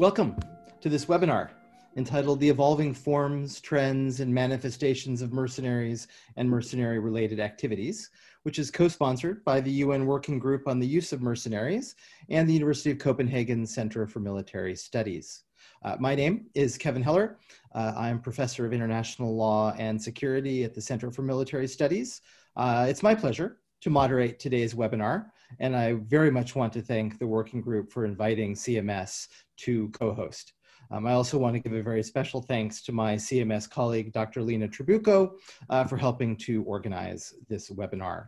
Welcome to this webinar entitled The Evolving Forms, Trends, and Manifestations of Mercenaries and Mercenary Related Activities, which is co-sponsored by the UN Working Group on the Use of Mercenaries and the University of Copenhagen Center for Military Studies. Uh, my name is Kevin Heller. Uh, I'm professor of international law and security at the Center for Military Studies. Uh, it's my pleasure to moderate today's webinar, and I very much want to thank the working group for inviting CMS to co-host. Um, I also want to give a very special thanks to my CMS colleague, Dr. Lena Trabucco, uh, for helping to organize this webinar.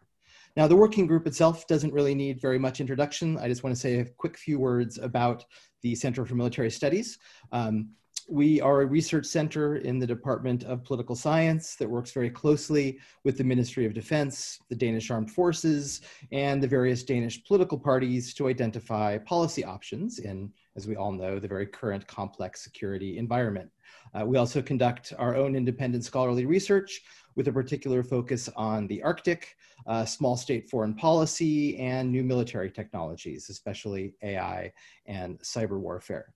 Now, the working group itself doesn't really need very much introduction. I just want to say a quick few words about the Center for Military Studies. Um, we are a research center in the Department of Political Science that works very closely with the Ministry of Defense, the Danish Armed Forces, and the various Danish political parties to identify policy options in, as we all know, the very current complex security environment. Uh, we also conduct our own independent scholarly research with a particular focus on the Arctic, uh, small state foreign policy, and new military technologies, especially AI and cyber warfare.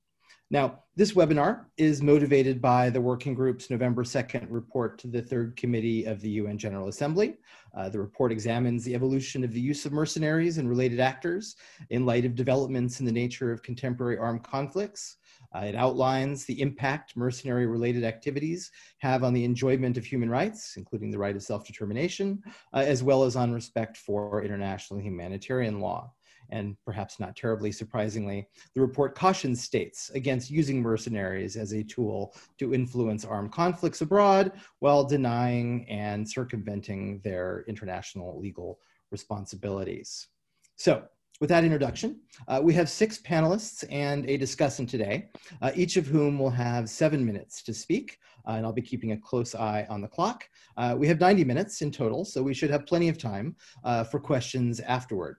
Now, this webinar is motivated by the working group's November 2nd report to the third committee of the UN General Assembly. Uh, the report examines the evolution of the use of mercenaries and related actors in light of developments in the nature of contemporary armed conflicts. Uh, it outlines the impact mercenary related activities have on the enjoyment of human rights, including the right of self determination, uh, as well as on respect for international humanitarian law and perhaps not terribly surprisingly, the report cautions states against using mercenaries as a tool to influence armed conflicts abroad while denying and circumventing their international legal responsibilities. So, with that introduction, uh, we have six panelists and a discussant today, uh, each of whom will have seven minutes to speak, uh, and I'll be keeping a close eye on the clock. Uh, we have 90 minutes in total, so we should have plenty of time uh, for questions afterward.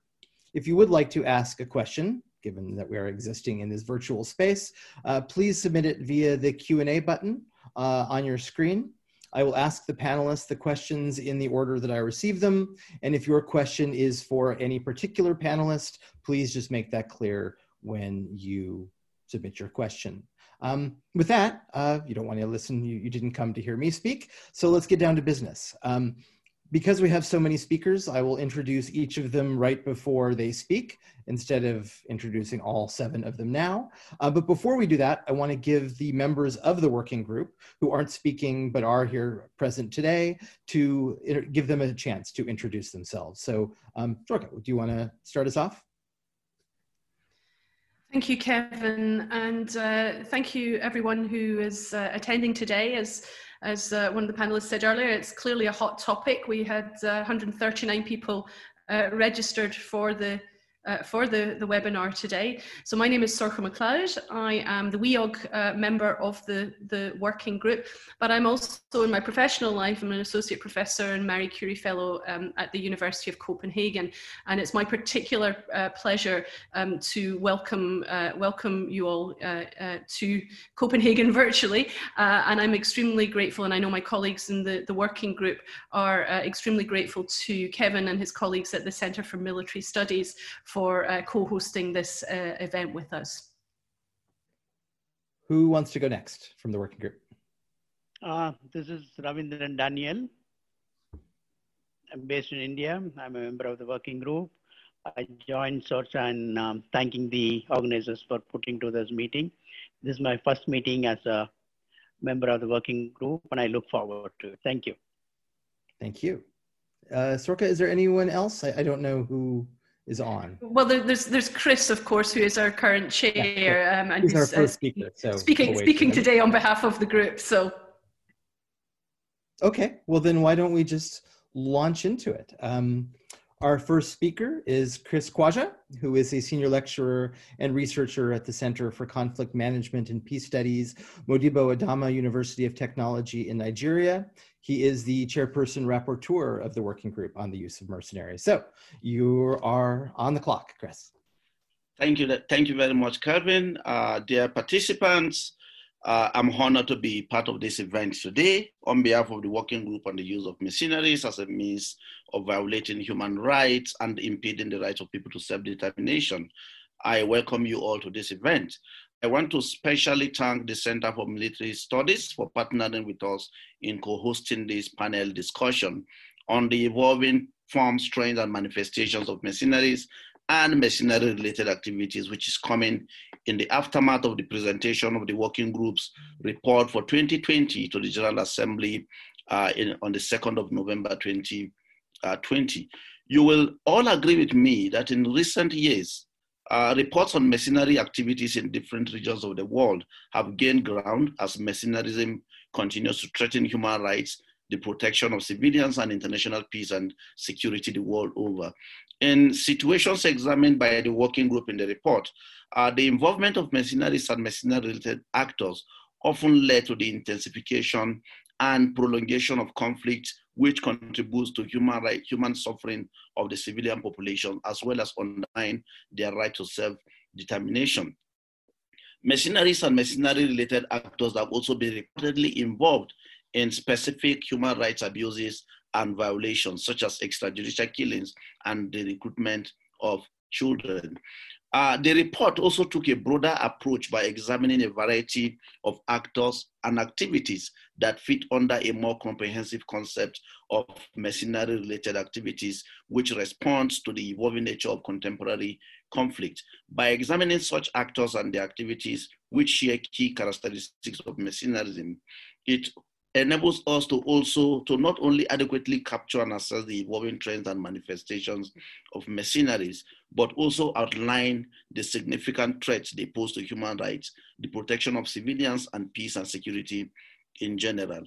If you would like to ask a question, given that we are existing in this virtual space, uh, please submit it via the Q&A button uh, on your screen. I will ask the panelists the questions in the order that I receive them. And if your question is for any particular panelist, please just make that clear when you submit your question. Um, with that, uh, you don't want to listen, you, you, didn't come to hear me speak. So let's get down to business. Um, because we have so many speakers, I will introduce each of them right before they speak instead of introducing all seven of them now. Uh, but before we do that, I want to give the members of the working group who aren't speaking but are here present today to give them a chance to introduce themselves. So, um, Sorcha, do you want to start us off? Thank you, Kevin, and uh, thank you everyone who is uh, attending today. As as uh, one of the panelists said earlier, it's clearly a hot topic. We had uh, 139 people uh, registered for the uh, for the, the webinar today. So my name is Sorcha MacLeod. I am the WIOG uh, member of the, the working group, but I'm also in my professional life, I'm an associate professor and Marie Curie Fellow um, at the University of Copenhagen. And it's my particular uh, pleasure um, to welcome, uh, welcome you all uh, uh, to Copenhagen virtually. and I'm extremely grateful, and I know my colleagues in the, the working group are extremely grateful to Kevin and his colleagues at the Center for Military Studies for uh, co-hosting this uh, event with us. Who wants to go next from the working group? Uh, this is Ravindran Daniel. I'm based in India. I'm a member of the working group. I joined Sorcha and um, thanking the organizers for putting to this meeting. This is my first meeting as a member of the working group, and I look forward to it. Thank you. Thank you. Uh, Sorcha, is there anyone else? I, I don't know who is on. Well, there's there's Chris, of course, who is our current chair, yeah, um, and he's, our first uh, speaker. So speaking we'll speaking today on behalf of the group. So. Okay, well then, why don't we just launch into it? Um, our first speaker is Chris Kwaja, who is a senior lecturer and researcher at the Center for Conflict Management and Peace Studies, Modibbo Adama University of Technology in Nigeria. He is the chairperson rapporteur of the working group on the use of mercenaries. So you are on the clock, Chris. Thank you. Thank you very much, Kevin. Uh, dear participants, uh, I'm honored to be part of this event today on behalf of the Working Group on the Use of Mercenaries as a means of violating human rights and impeding the rights of people to self determination. I welcome you all to this event. I want to specially thank the Center for Military Studies for partnering with us in co-hosting this panel discussion on the evolving forms, trends, and manifestations of mercenaries and mercenary-related activities, which is coming in the aftermath of the presentation of the working group's report for 2020 to the General Assembly uh, in, on the 2nd of November 2020. Uh, you will all agree with me that in recent years, uh, reports on mercenary activities in different regions of the world have gained ground as mercenarism continues to threaten human rights the protection of civilians and international peace and security the world over. In situations examined by the working group in the report, uh, the involvement of mercenaries and mercenary-related actors often led to the intensification and prolongation of conflict, which contributes to human right, human suffering of the civilian population, as well as undermine their right to self-determination. Mercenaries and mercenary-related actors have also been reportedly involved in specific human rights abuses and violations, such as extrajudicial killings and the recruitment of children. Uh, the report also took a broader approach by examining a variety of actors and activities that fit under a more comprehensive concept of mercenary related activities, which responds to the evolving nature of contemporary conflict. By examining such actors and their activities, which share key characteristics of mercenarism, it enables us to also to not only adequately capture and assess the evolving trends and manifestations of mercenaries, but also outline the significant threats they pose to human rights, the protection of civilians, and peace and security in general.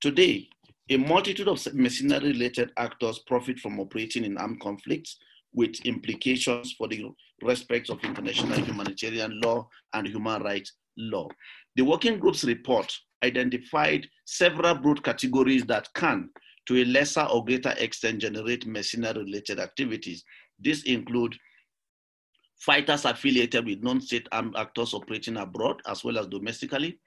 Today, a multitude of mercenary-related actors profit from operating in armed conflicts with implications for the respect of international humanitarian law and human rights law. The working group's report identified several broad categories that can, to a lesser or greater extent, generate mercenary-related activities. These include fighters affiliated with non-state armed actors operating abroad as well as domestically,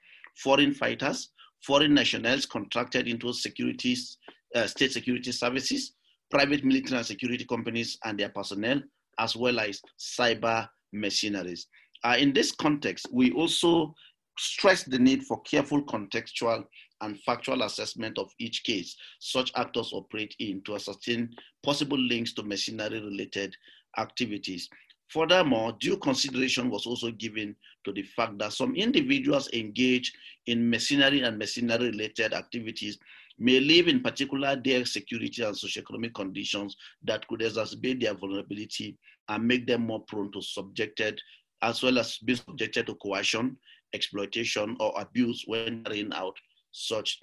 foreign fighters, foreign nationals contracted into securities, uh, state security services, private military and security companies and their personnel, as well as cyber mercenaries. Uh, in this context, we also stress the need for careful contextual and factual assessment of each case such actors operate in to ascertain possible links to mercenary related activities. Furthermore, due consideration was also given to the fact that some individuals engaged in mercenary and mercenary related activities may live in particular their security and socioeconomic conditions that could exacerbate their vulnerability and make them more prone to subjected as well as being subjected to coercion, exploitation, or abuse when carrying out such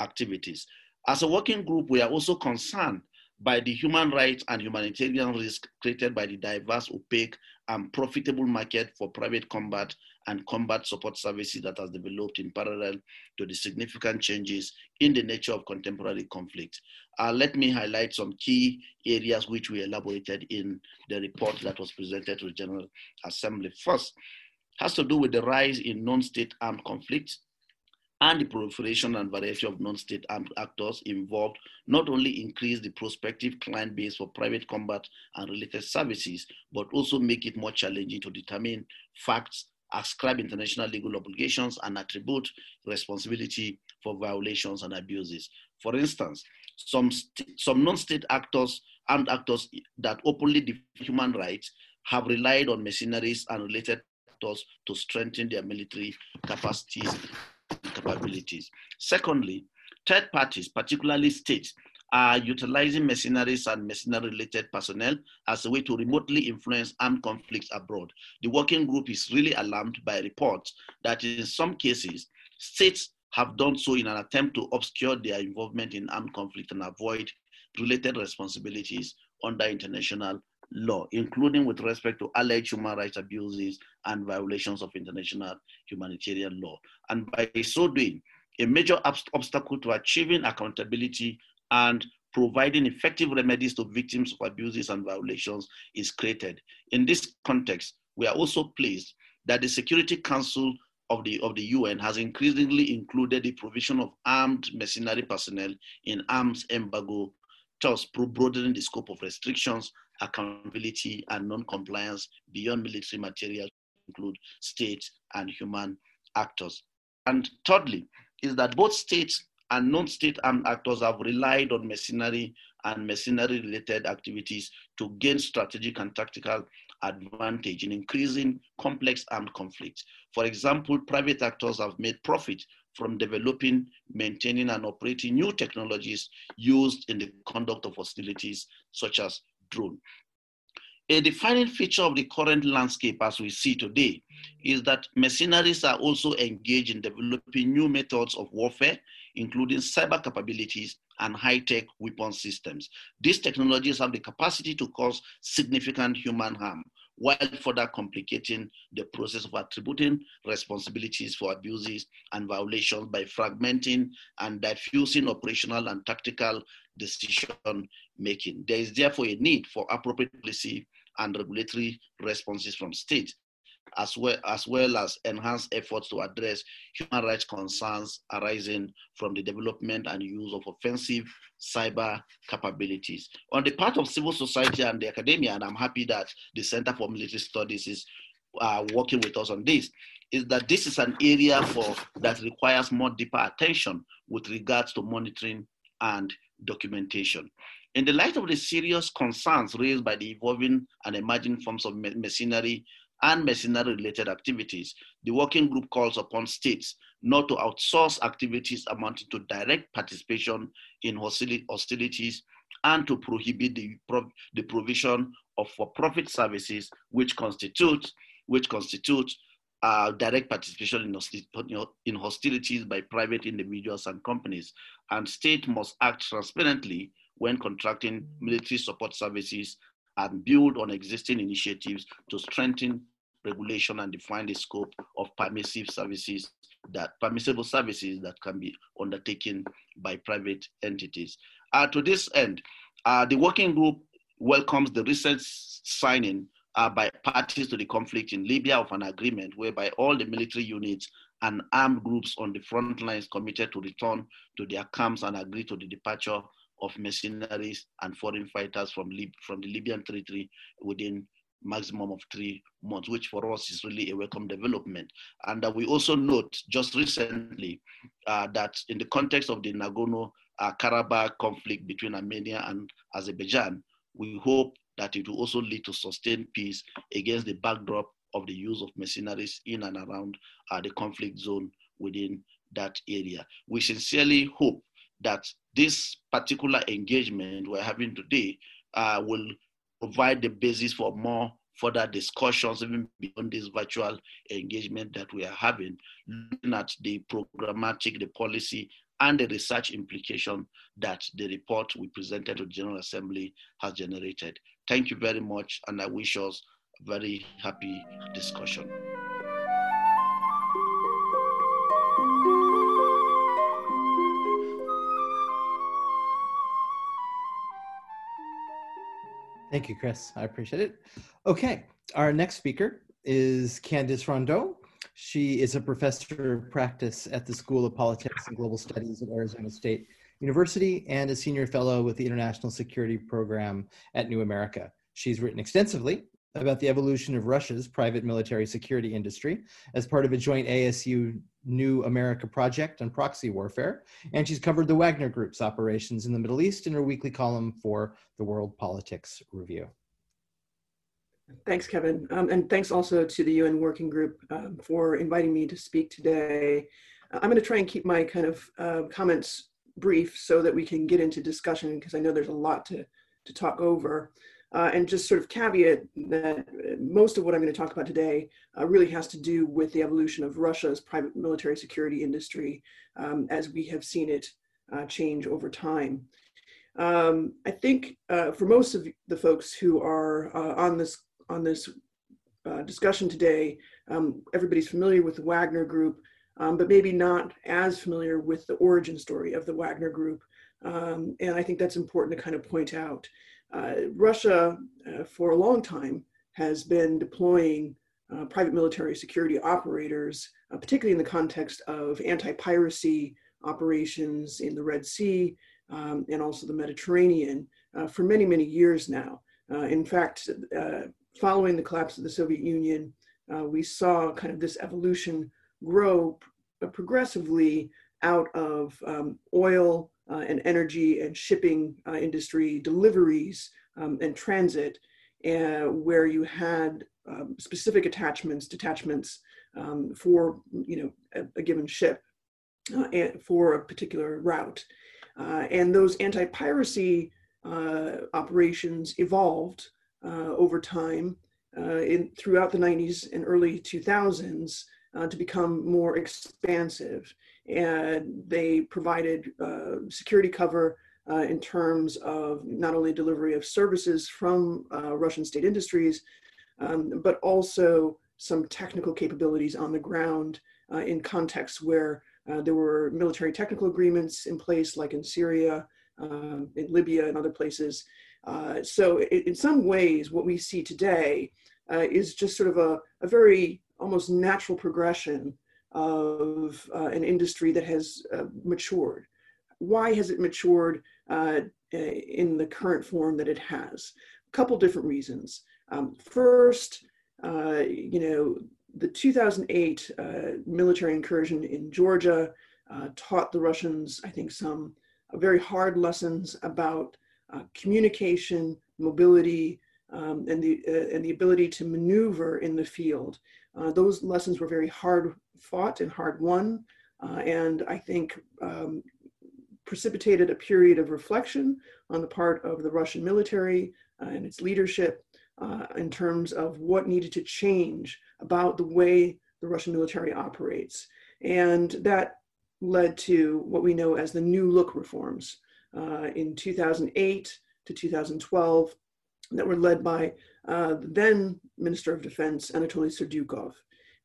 activities. As a working group, we are also concerned by the human rights and humanitarian risk created by the diverse, opaque, and profitable market for private combat and combat support services that has developed in parallel to the significant changes in the nature of contemporary conflict. Uh, let me highlight some key areas which we elaborated in the report that was presented to the General Assembly. First, has to do with the rise in non-state armed conflicts and the proliferation and variety of non-state armed actors involved not only increase the prospective client base for private combat and related services, but also make it more challenging to determine facts, ascribe international legal obligations, and attribute responsibility for violations and abuses. For instance, some, some non-state actors, armed actors that openly defend human rights have relied on mercenaries and related actors to strengthen their military capacities and capabilities. Secondly, third parties, particularly states, are utilizing mercenaries and mercenary-related personnel as a way to remotely influence armed conflicts abroad. The working group is really alarmed by reports that in some cases, states have done so in an attempt to obscure their involvement in armed conflict and avoid related responsibilities under international law, including with respect to alleged human rights abuses and violations of international humanitarian law. And by so doing, a major obstacle to achieving accountability and providing effective remedies to victims of abuses and violations is created. In this context, we are also pleased that the Security Council of the, of the UN has increasingly included the provision of armed mercenary personnel in arms embargo, thus broadening the scope of restrictions accountability, and non-compliance beyond military material include state and human actors. And thirdly, is that both states and non-state armed actors have relied on mercenary and mercenary-related activities to gain strategic and tactical advantage in increasing complex armed conflicts. For example, private actors have made profit from developing, maintaining, and operating new technologies used in the conduct of hostilities, such as drone. A defining feature of the current landscape as we see today is that mercenaries are also engaged in developing new methods of warfare, including cyber capabilities and high-tech weapon systems. These technologies have the capacity to cause significant human harm while further complicating the process of attributing responsibilities for abuses and violations by fragmenting and diffusing operational and tactical decision making. There is therefore a need for appropriate policy and regulatory responses from states, as well, as well as enhanced efforts to address human rights concerns arising from the development and use of offensive cyber capabilities. On the part of civil society and the academia, and I'm happy that the Center for Military Studies is uh, working with us on this, is that this is an area for that requires more deeper attention with regards to monitoring and documentation. In the light of the serious concerns raised by the evolving and emerging forms of mercenary and mercenary-related activities, the working group calls upon states not to outsource activities amounting to direct participation in hostilities and to prohibit the, the provision of for-profit services which constitute, which constitute uh, direct participation in, in hostilities by private individuals and companies. And state must act transparently when contracting military support services and build on existing initiatives to strengthen regulation and define the scope of permissive services that permissible services that can be undertaken by private entities. Uh, to this end, uh, the working group welcomes the recent signing uh, by parties to the conflict in Libya of an agreement whereby all the military units and armed groups on the front lines committed to return to their camps and agree to the departure of mercenaries and foreign fighters from, Lib from the Libyan territory within maximum of three months, which for us is really a welcome development. And uh, we also note just recently uh, that in the context of the Nagorno-Karabakh conflict between Armenia and Azerbaijan, we hope that it will also lead to sustained peace against the backdrop of the use of mercenaries in and around uh, the conflict zone within that area. We sincerely hope that this particular engagement we're having today uh, will provide the basis for more further discussions, even beyond this virtual engagement that we are having, looking at the programmatic, the policy, and the research implication that the report we presented to the General Assembly has generated. Thank you very much, and I wish us a very happy discussion. Thank you, Chris. I appreciate it. Okay, our next speaker is Candace Rondeaux. She is a professor of practice at the School of Politics and Global Studies at Arizona State University and a senior fellow with the International Security Program at New America. She's written extensively about the evolution of Russia's private military security industry as part of a joint ASU New America project on proxy warfare. And she's covered the Wagner Group's operations in the Middle East in her weekly column for the World Politics Review. Thanks, Kevin. Um, and thanks also to the UN Working Group um, for inviting me to speak today. I'm going to try and keep my kind of uh, comments brief so that we can get into discussion because I know there's a lot to, to talk over. Uh, and just sort of caveat that most of what I'm going to talk about today uh, really has to do with the evolution of Russia's private military security industry um, as we have seen it uh, change over time. Um, I think uh, for most of the folks who are uh, on this on this uh, discussion today, um, everybody's familiar with the Wagner Group, um, but maybe not as familiar with the origin story of the Wagner Group. Um, and I think that's important to kind of point out. Uh, Russia, uh, for a long time, has been deploying uh, private military security operators, particularly in the context of anti-piracy operations in the Red Sea um, and also the Mediterranean for many, many years now. in fact, following the collapse of the Soviet Union, uh, we saw kind of this evolution grow progressively out of um, oil uh, and energy and shipping uh, industry deliveries um, and transit, uh, where you had um, specific attachments, detachments um, for you know a, a given ship uh, for a particular route, uh, and those anti-piracy uh, operations evolved over time in throughout the 90s and early 2000s to become more expansive and they provided uh, security cover uh, in terms of not only delivery of services from uh, Russian state industries, um, but also some technical capabilities on the ground uh, in contexts where uh, there were military technical agreements in place, like in Syria, um, in Libya, and other places. Uh, so, in, in, some ways, what we see today is just sort of a, a very almost natural progression of uh, an industry that has uh, matured. Why has it matured uh, in the current form that it has? A couple different reasons. Um, first, uh, you know, the 2008 uh, military incursion in Georgia uh, taught the Russians, I think, some very hard lessons about communication, mobility, um, and the and the ability to maneuver in the field. those lessons were very hard fought and hard won, uh, and I think um, precipitated a period of reflection on the part of the Russian military uh, and its leadership uh, in terms of what needed to change about the way the Russian military operates. And that led to what we know as the New Look reforms uh, in 2008 to 2012 that were led by uh, the then Minister of Defense, Anatoly Serdyukov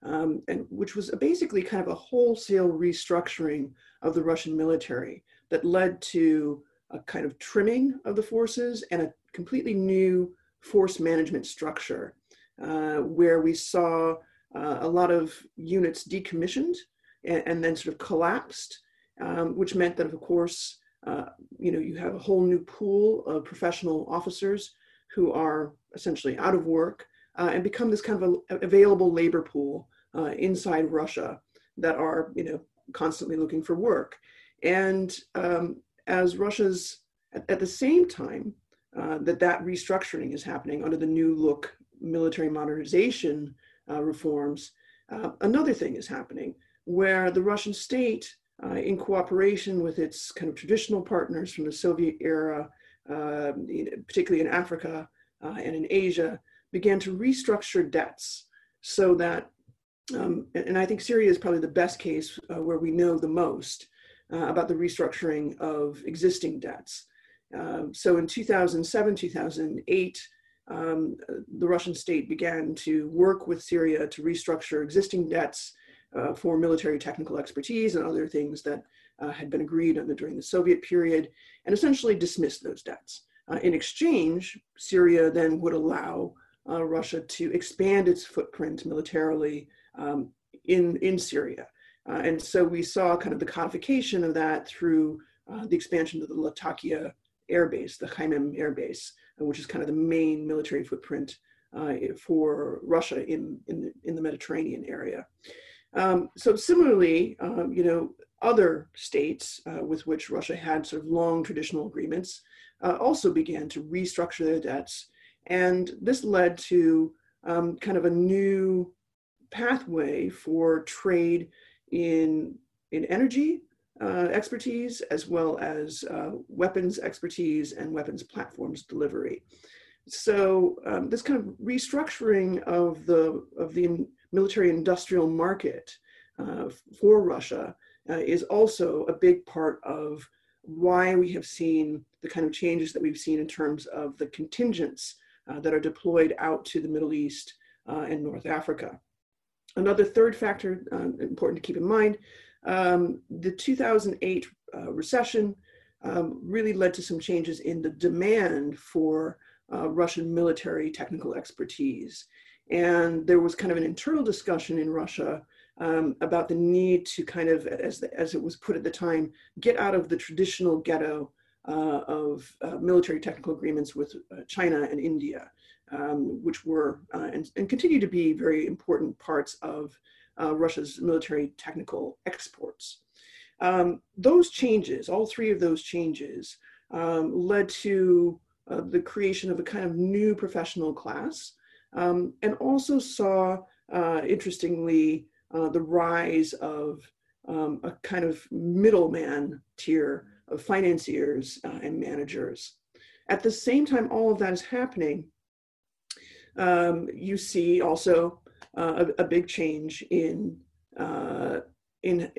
um, and which was basically kind of a wholesale restructuring of the Russian military that led to a kind of trimming of the forces and a completely new force management structure, uh, where we saw uh, a lot of units decommissioned and, and then sort of collapsed, um, which meant that, of course, uh, you know, you have a whole new pool of professional officers who are essentially out of work uh, and become this kind of a, available labor pool uh, inside Russia that are, you know, constantly looking for work. And um, as Russia's, at, at, the same time uh, that that restructuring is happening under the new look military modernization uh, reforms, uh, another thing is happening where the Russian state, uh, in cooperation with its kind of traditional partners from the Soviet era, um, particularly in Africa uh, and in Asia, began to restructure debts so that um, and I think Syria is probably the best case uh, where we know the most uh, about the restructuring of existing debts. Um, so in 2007, 2008, um, the Russian state began to work with Syria to restructure existing debts uh, for military technical expertise and other things that uh, had been agreed on during the Soviet period, and essentially dismissed those debts. Uh, in exchange, Syria then would allow uh, Russia to expand its footprint militarily um, in, in Syria. Uh, and so we saw kind of the codification of that through uh, the expansion of the Latakia air base, the Khmeimim air base, uh, which is kind of the main military footprint for Russia in, in, the, in the Mediterranean area. Um, so similarly, um, you know, other states uh, with which Russia had sort of long traditional agreements uh, also began to restructure their debts. And this led to um, kind of a new pathway for trade in, in energy uh, expertise, as well as uh, weapons expertise and weapons platforms delivery. So um, this kind of restructuring of the, of the military industrial market uh, for Russia uh, is also a big part of why we have seen the kind of changes that we've seen in terms of the contingents uh, that are deployed out to the Middle East uh, and North Africa. Another third factor uh, important to keep in mind, um, the 2008 uh, recession um, really led to some changes in the demand for uh, Russian military technical expertise. And there was kind of an internal discussion in Russia um, about the need to kind of, as, as it was put at the time, get out of the traditional ghetto uh, of uh, military technical agreements with uh, China and India um, which were uh, and, and, continue to be very important parts of uh, Russia's military technical exports. Um, those changes, all three of those changes, um, led to uh, the creation of a kind of new professional class um, and also saw, uh, interestingly, uh, the rise of um, a kind of middleman tier of financiers uh, and managers. At the same time, all of that is happening. Um, you see also uh, a, a, big change in uh, in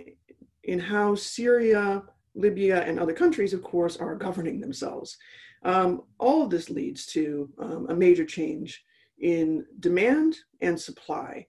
in how Syria, Libya, and other countries, of course, are governing themselves. Um, all of this leads to um, a major change in demand and supply.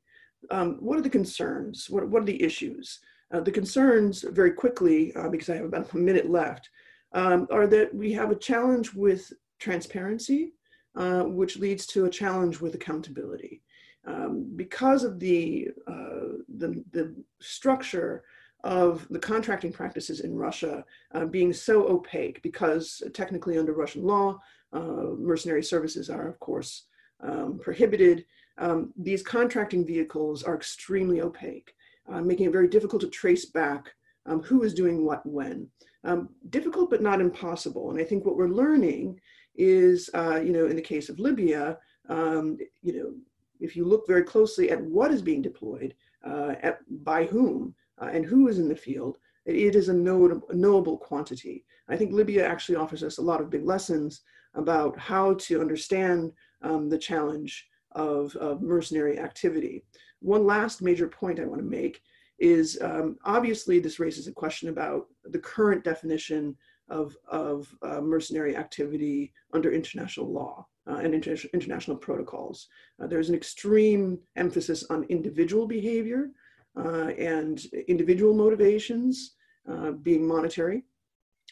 Um, what are the concerns? What, what are the issues? Uh, the concerns, very quickly, uh, because I have about a minute left, um, are that we have a challenge with transparency, uh, which leads to a challenge with accountability. Um, because of the, uh, the, the, structure of the contracting practices in Russia uh, being so opaque, because technically under Russian law, uh, mercenary services are, of course, um, prohibited. Um, these contracting vehicles are extremely opaque, uh, making it very difficult to trace back um, who is doing what when. Um, difficult, but not impossible. And I think what we're learning is, uh, you know, in the case of Libya, um, you know, if you look very closely at what is being deployed, uh, at, by whom, uh, and who is in the field, it is a knowable, quantity. I think Libya actually offers us a lot of big lessons about how to understand um, the challenge of, of, mercenary activity. One last major point I want to make is um, obviously this raises a question about the current definition of, of uh, mercenary activity under international law uh, and inter international protocols. Uh, there's an extreme emphasis on individual behavior uh, and individual motivations uh, being monetary.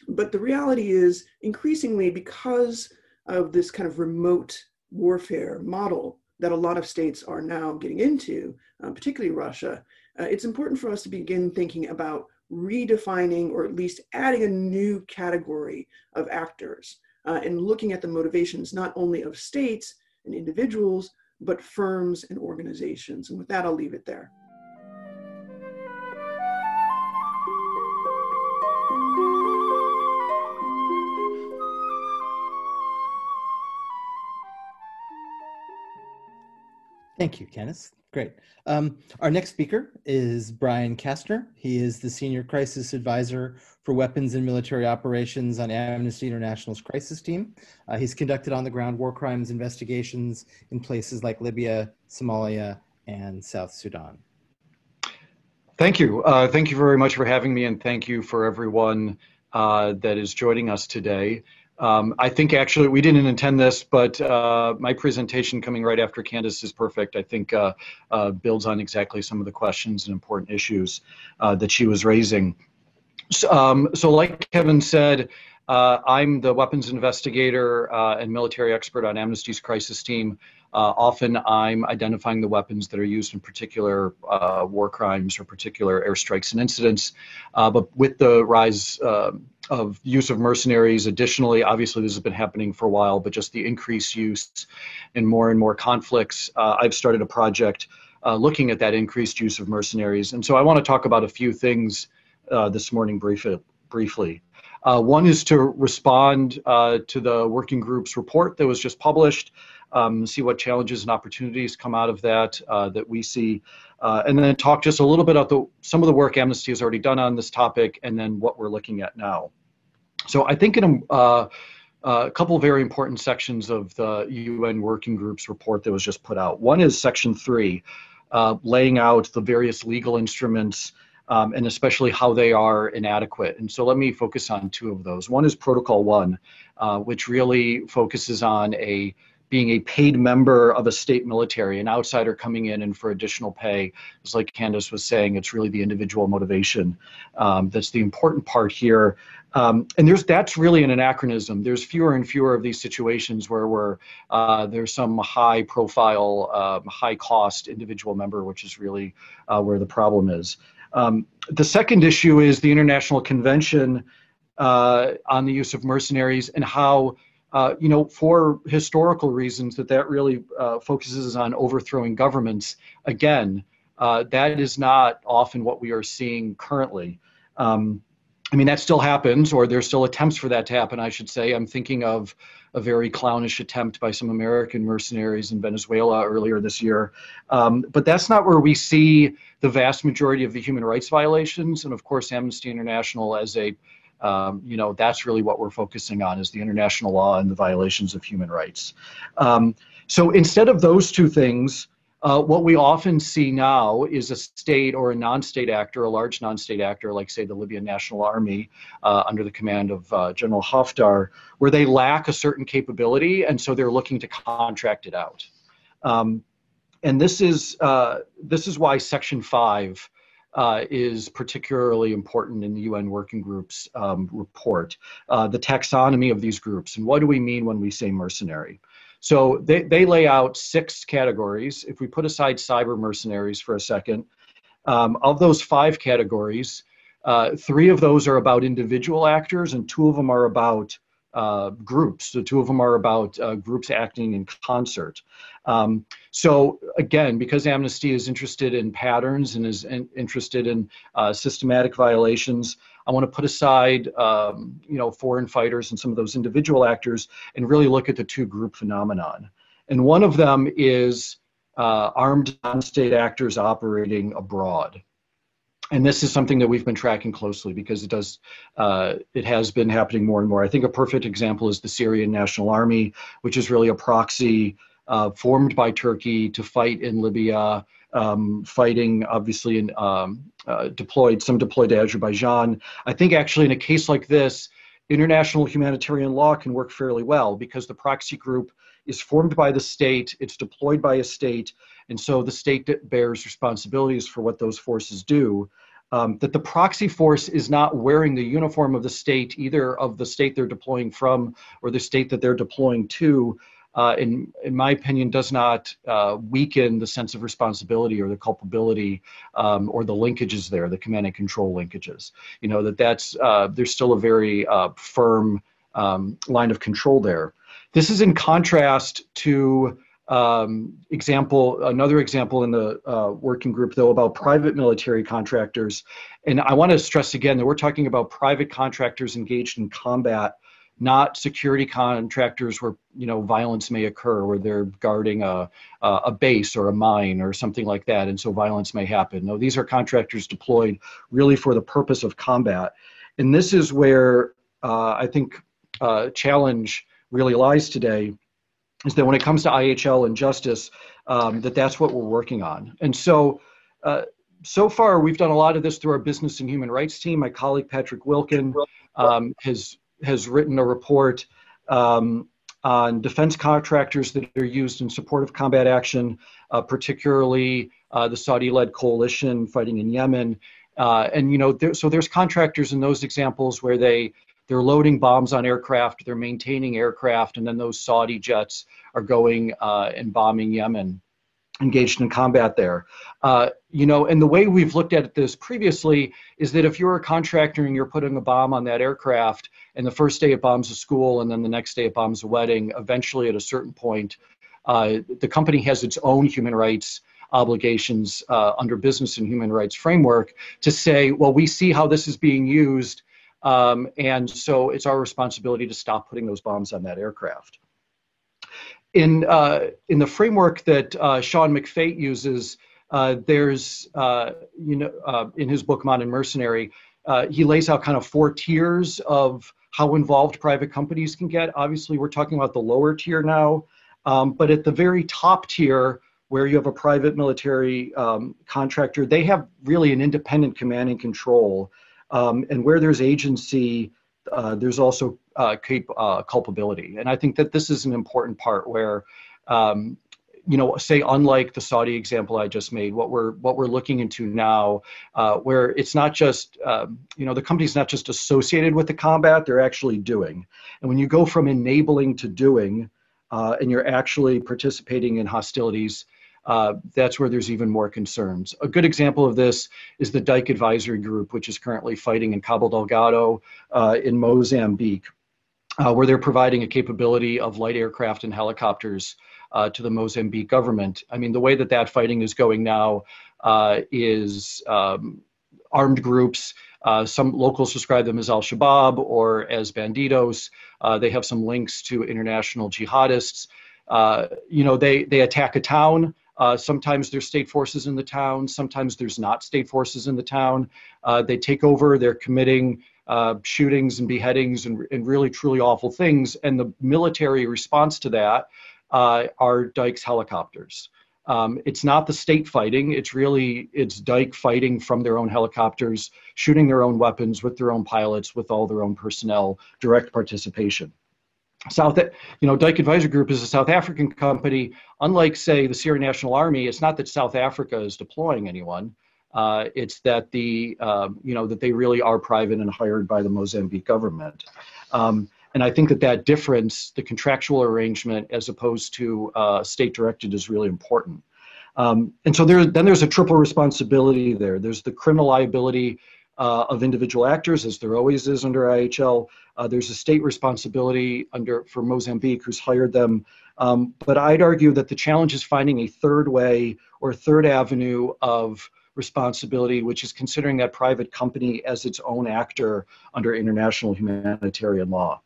But the reality is increasingly because of this kind of remote warfare model that a lot of states are now getting into, uh, particularly Russia, uh, it's important for us to begin thinking about redefining or at least adding a new category of actors uh, and looking at the motivations not only of states and individuals, but firms and organizations. And with that, I'll leave it there. Thank you, Kenneth. Great. Um, our next speaker is Brian Castner. He is the Senior Crisis Advisor for Weapons and Military Operations on Amnesty International's crisis team. Uh, he's conducted on the ground war crimes investigations in places like Libya, Somalia, and South Sudan. Thank you. Uh, thank you very much for having me, and thank you for everyone uh, that is joining us today. Um, I think actually we didn't intend this, but uh, my presentation coming right after Candace is perfect. I think uh, uh, builds on exactly some of the questions and important issues uh, that she was raising. So, um, so like Kevin said, uh, I'm the weapons investigator uh, and military expert on Amnesty's crisis team. Often I'm identifying the weapons that are used in particular war crimes or particular airstrikes and incidents. But with the rise of use of mercenaries, additionally, obviously this has been happening for a while, but just the increased use in more and more conflicts, uh, I've started a project uh, looking at that increased use of mercenaries. And so I want to talk about a few things this morning brief briefly. Uh, one is to respond uh, to the working group's report that was just published um, see what challenges and opportunities come out of that uh, that we see, uh, and then talk just a little bit about the, some of the work Amnesty has already done on this topic, and then what we're looking at now. So I think in a, uh, a couple very important sections of the UN Working Group's report that was just put out. One is section three, uh, laying out the various legal instruments um, and especially how they are inadequate. And so let me focus on two of those. One is Protocol 1, uh, which really focuses on a being a paid member of a state military, an outsider coming in and for additional pay. It's like Candace was saying, it's really the individual motivation um, that's the important part here. Um, and there's that's really an anachronism. There's fewer and fewer of these situations where we're uh, there's some high profile, um, high cost individual member, which is really uh, where the problem is. Um, the second issue is the International Convention uh, on the use of mercenaries and how uh, you know, for historical reasons, that that really uh, focuses on overthrowing governments. Again, uh, that is not often what we are seeing currently. Um, I mean, that still happens, or there's still attempts for that to happen, I should say. I'm thinking of a very clownish attempt by some American mercenaries in Venezuela earlier this year. Um, but that's not where we see the vast majority of the human rights violations. And of course, Amnesty International, as a um, you know, that's really what we're focusing on is the international law and the violations of human rights. Um, so instead of those two things, uh, what we often see now is a state or a non-state actor, a large non-state actor, like say the Libyan National Army uh, under the command of uh, General Haftar, where they lack a certain capability, and so they're looking to contract it out. Um, and this is uh, this is why Section Five uh, is particularly important in the UN Working Group's um, report. Uh, the taxonomy of these groups, and what do we mean when we say mercenary? So they, they lay out six categories. If we put aside cyber mercenaries for a second, um, of those five categories, uh, three of those are about individual actors, and two of them are about uh, groups. The two of them are about uh, groups acting in concert. Um, so again, because Amnesty is interested in patterns and is in, interested in uh, systematic violations, I want to put aside, um, you know, foreign fighters and some of those individual actors and really look at the two group phenomenon. And one of them is uh, armed non-state actors operating abroad and this is something that we've been tracking closely because it does uh, it has been happening more and more. I think a perfect example is the Syrian National Army, which is really a proxy uh, formed by Turkey to fight in Libya, um, fighting obviously in um, uh, deployed some deployed to Azerbaijan. I think actually in a case like this, international humanitarian law can work fairly well because the proxy group is formed by the state, it's deployed by a state, and so the state bears responsibilities for what those forces do um, that the proxy force is not wearing the uniform of the state, either of the state they're deploying from or the state that they're deploying to, uh, in, in my opinion, does not uh, weaken the sense of responsibility or the culpability um, or the linkages there, the command and control linkages. You know, that that's, uh, there's still a very uh, firm um, line of control there. This is in contrast to um, example, another example in the uh, working group, though, about private military contractors. And I want to stress again that we're talking about private contractors engaged in combat, not security contractors where you know violence may occur, where they're guarding a a base or a mine or something like that, and so violence may happen. No, these are contractors deployed really for the purpose of combat. And this is where uh, I think uh, challenge really lies today is that when it comes to IHL and justice, um, that that's what we're working on. And so, uh, so far we've done a lot of this through our business and human rights team. My colleague Patrick Wilcken um, has has written a report um, on defense contractors that are used in support of combat action, uh, particularly uh, the Saudi-led coalition fighting in Yemen. Uh, and you know, there, so there's contractors in those examples where they they're loading bombs on aircraft, they're maintaining aircraft, and then those Saudi jets are going uh, and bombing Yemen, engaged in combat there. Uh, you know, and the way we've looked at this previously is that if you're a contractor and you're putting a bomb on that aircraft, and the first day it bombs a school, and then the next day it bombs a wedding, eventually at a certain point, uh, the company has its own human rights obligations uh, under business and human rights framework to say, well, we see how this is being used um, and so it's our responsibility to stop putting those bombs on that aircraft. In, uh, in the framework that uh, Sean McFate uses, uh, there's, uh, you know, uh, in his book Modern Mercenary, uh, he lays out kind of four tiers of how involved private companies can get. Obviously, we're talking about the lower tier now, um, but at the very top tier, where you have a private military um, contractor, they have really an independent command and control um, and where there's agency, uh, there's also uh, uh, culpability. And I think that this is an important part where, um, you know, say unlike the Saudi example I just made, what we're what we're looking into now, uh, where it's not just, um, you know, the company's not just associated with the combat; they're actually doing. And when you go from enabling to doing, uh, and you're actually participating in hostilities, uh, that's where there's even more concerns. A good example of this is the Dyck Advisory Group, which is currently fighting in Cabo Delgado uh, in Mozambique. uh, where they're providing a capability of light aircraft and helicopters uh, to the Mozambique government. I mean, the way that that fighting is going now uh, is um, armed groups. Uh, some locals describe them as Al Shabaab or as bandidos. Uh, they have some links to international jihadists. Uh, you know, they, they attack a town. Uh, sometimes there's state forces in the town. Sometimes there's not state forces in the town. Uh, they take over. They're committing uh, shootings and beheadings and, and, really truly awful things. And the military response to that uh, are Dyck's helicopters. Um, it's not the state fighting. It's really it's Dyck fighting from their own helicopters, shooting their own weapons with their own pilots, with all their own personnel, direct participation. South, you know, Dyck Advisory Group is a South African company. Unlike, say, the Syrian National Army, it's not that South Africa is deploying anyone. Uh, it's that the, um, you know, that they really are private and hired by the Mozambique government. Um, and I think that that difference, the contractual arrangement as opposed to uh, state directed, is really important. Um, and so there, then there's a triple responsibility there. There's the criminal liability uh, of individual actors, as there always is under IHL. Uh, there's a state responsibility under for Mozambique, who's hired them. Um, but I'd argue that the challenge is finding a third way or third avenue of responsibility, which is considering that private company as its own actor under international humanitarian law.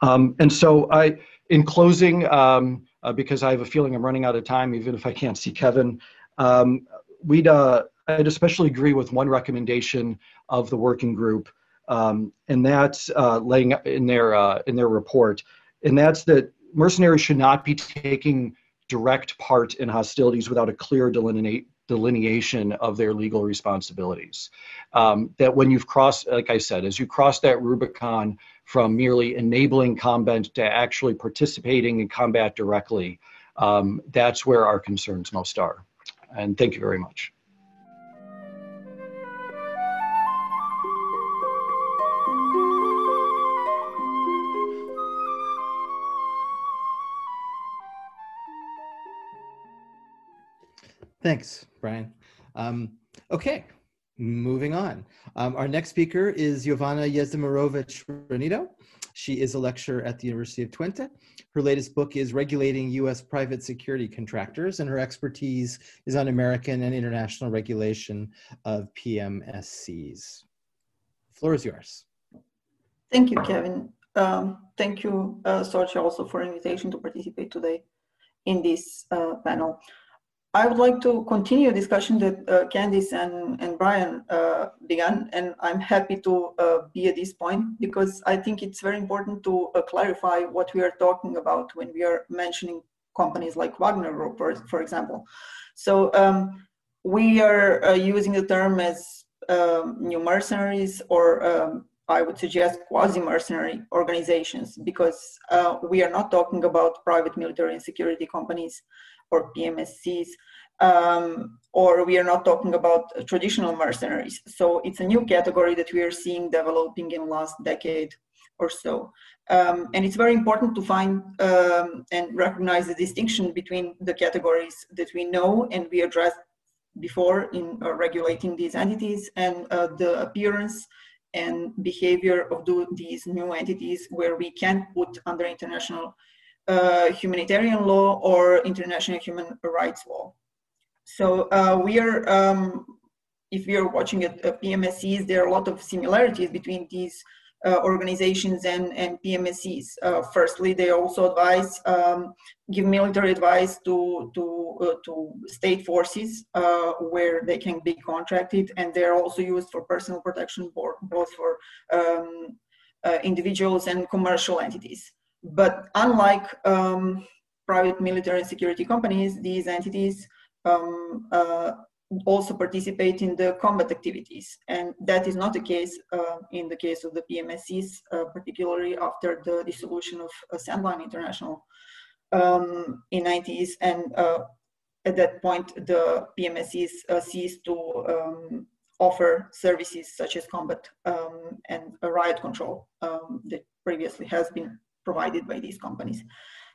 Um, and so I, in closing, um, uh, because I have a feeling I'm running out of time, even if I can't see Kevin, um, we'd, uh, I'd especially agree with one recommendation of the working group, um, and that's uh, laying in their uh, in their report, and that's that mercenaries should not be taking direct part in hostilities without a clear delineate, delineation of their legal responsibilities. Um, that when you've crossed, like I said, as you cross that Rubicon from merely enabling combat to actually participating in combat directly, um, that's where our concerns most are. And thank you very much. Thanks, Brian. Um, okay, moving on. Um, our next speaker is Jovana Jezdimirovic Ranito. She is a lecturer at the University of Twente. Her latest book is Regulating U.S. Private Security Contractors, and her expertise is on American and international regulation of PMSCs. Floor is yours. Thank you, Kevin. Um, thank you, uh, Sorcha, also for invitation to participate today in this uh, panel. I would like to continue a discussion that uh, Candace and, and Brian uh, began, and I'm happy to uh, be at this point because I think it's very important to uh, clarify what we are talking about when we are mentioning companies like Wagner Group, for, for example. So um, we are uh, using the term as um, new mercenaries or um, I would suggest quasi-mercenary organizations because uh, we are not talking about private military and security companies or PMSCs, um, or we are not talking about traditional mercenaries. So it's a new category that we are seeing developing in last decade or so. Um, and it's very important to find um, and recognize the distinction between the categories that we know and we addressed before in uh, regulating these entities and uh, the appearance and behavior of the, these new entities where we can put under international uh, humanitarian law or international human rights law. So uh, we are, um, if we are watching at, at PMSCs, there are a lot of similarities between these uh, organizations and, and PMSCs. Uh, firstly, they also advise, um, give military advice to, to, uh, to state forces uh, where they can be contracted, and they're also used for personal protection, both for um, uh, individuals and commercial entities. But unlike um, private military and security companies, these entities um, uh, also participate in the combat activities. And that is not the case uh, in the case of the PMSCs, uh, particularly after the dissolution of uh, Sandline International um, in 90s. And uh, at that point, the PMSCs uh, ceased to um, offer services such as combat um, and riot control um, that previously has been provided by these companies.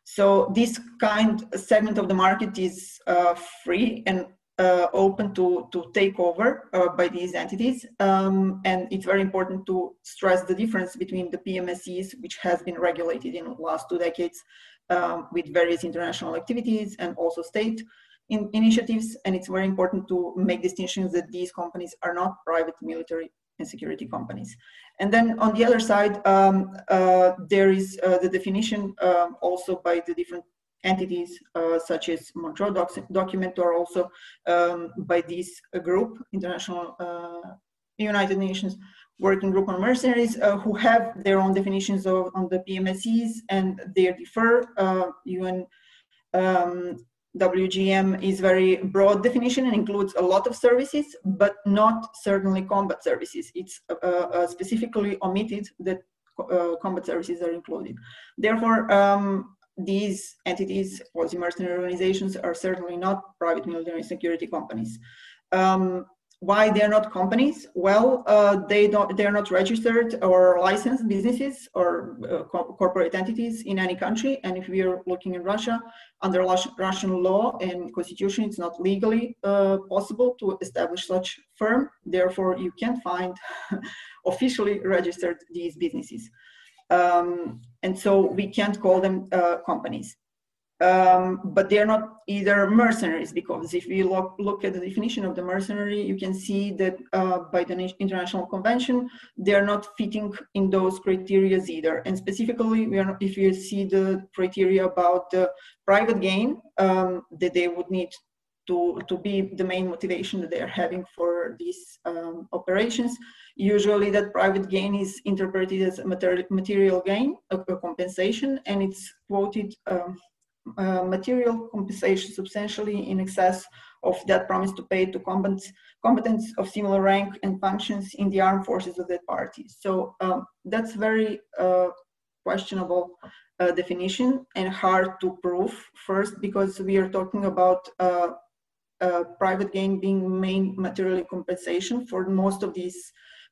So this kind segment of the market is uh, free and uh, open to, to take over uh, by these entities. Um, and it's very important to stress the difference between the PMSCs, which has been regulated in the last two decades um, with various international activities and also state in initiatives. And it's very important to make distinctions that these companies are not private military and security companies. And then on the other side, um, uh, there is uh, the definition um, also by the different entities uh, such as Montreux doc document or also um, by this group, International uh, United Nations Working Group on Mercenaries, uh, who have their own definitions of on the PMSCs and they differ. UN WGM is very broad definition and includes a lot of services, but not certainly combat services. It's uh, uh, specifically omitted that uh, combat services are included. Therefore, um, these entities, quasi-mercenary organizations, are certainly not private military security companies. Um, why they're not companies? Well, uh, they don't. They're not registered or licensed businesses or uh, co corporate entities in any country. And if we are looking in Russia, under Russian law and constitution, it's not legally uh, possible to establish such firm. Therefore, you can't find officially registered these businesses. Um, and so we can't call them uh, companies. Um, but they're not either mercenaries because if we look, look at the definition of the mercenary, you can see that uh, by the international convention, they're not fitting in those criteria either. And specifically, not, if you see the criteria about the private gain um, that they would need to, to be the main motivation that they're having for these um, operations, usually that private gain is interpreted as a material gain, a, a compensation, and it's quoted um, uh, material compensation substantially in excess of that promise to pay to combatants, combatants of similar rank and functions in the armed forces of that party. So um, that's very uh, questionable uh, definition and hard to prove first because we are talking about uh, private gain being main material compensation for most of these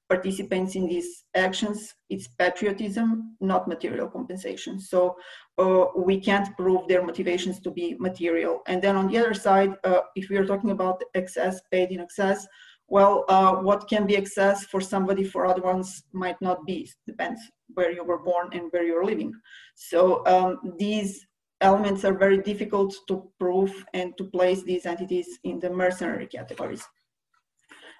participants in these actions, it's patriotism, not material compensation. So uh, we can't prove their motivations to be material. And then on the other side, uh, if we are talking about excess paid in excess, well, uh, what can be excess for somebody for other ones might not be. Depends where you were born and where you're living. So um, these elements are very difficult to prove and to place these entities in the mercenary categories.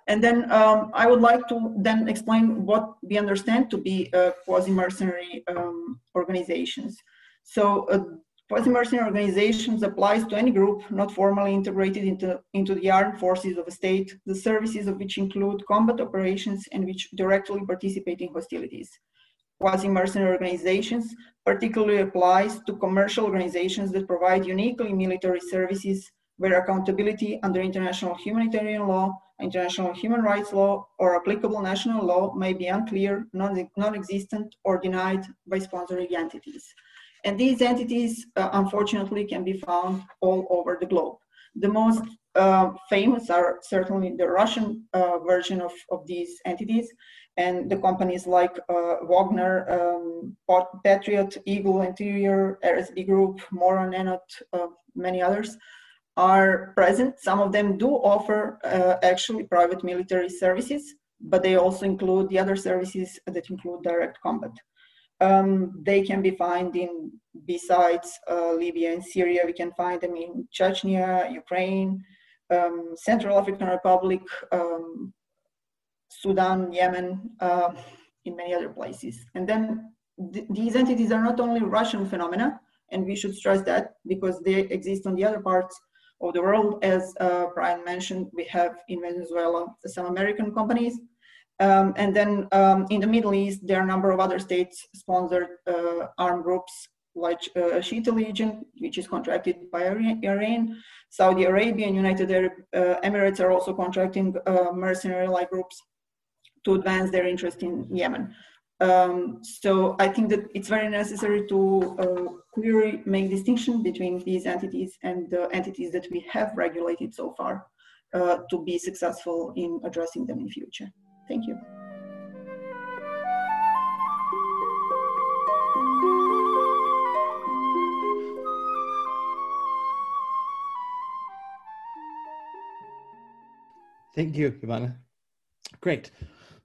And then um, I would like to then explain what we understand to be uh, quasi-mercenary um, organizations. So uh, quasi-mercenary organizations applies to any group not formally integrated into, into the armed forces of a state, the services of which include combat operations and which directly participate in hostilities. Quasi-mercenary organizations particularly applies to commercial organizations that provide uniquely military services where accountability under international humanitarian law international human rights law or applicable national law may be unclear, non-existent, or denied by sponsoring entities. And these entities, uh, unfortunately, can be found all over the globe. The most uh, famous are certainly the Russian uh, version of, of these entities, and the companies like uh, Wagner, um, Patriot, Eagle Interior, RSB Group, Moran, Enot, uh, many others are present. Some of them do offer uh, actually private military services, but they also include the other services that include direct combat. Um, they can be found in, besides uh, Libya and Syria, we can find them in Chechnya, Ukraine, um, Central African Republic, um, Sudan, Yemen, uh, in many other places. And then th these entities are not only Russian phenomena, and we should stress that because they exist on the other parts of the world. As uh, Brian mentioned, we have in Venezuela some American companies. Um, and then um, in the Middle East, there are a number of other states sponsored uh, armed groups like uh, Shia Legion, which is contracted by Iran. Saudi Arabia and United Arab uh, Emirates are also contracting uh, mercenary-like groups to advance their interest in Yemen. Um, so I think that it's very necessary to uh, clearly make distinction between these entities and the entities that we have regulated so far uh, to be successful in addressing them in future. Thank you. Thank you, Ivana. Great.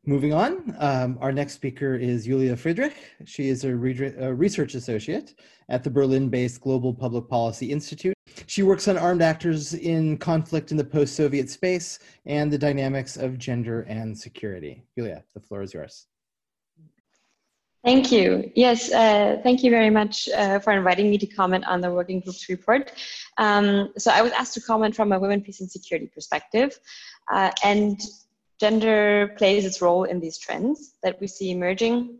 Moving on, um, our next speaker is Julia Friedrich. She is a, re a research associate at the Berlin-based Global Public Policy Institute. She works on armed actors in conflict in the post-Soviet space and the dynamics of gender and security. Julia, the floor is yours. Thank you. Yes, uh, thank you very much uh, for inviting me to comment on the working group's report. Um, so I was asked to comment from a women, peace and security perspective. Uh, and gender plays its role in these trends that we see emerging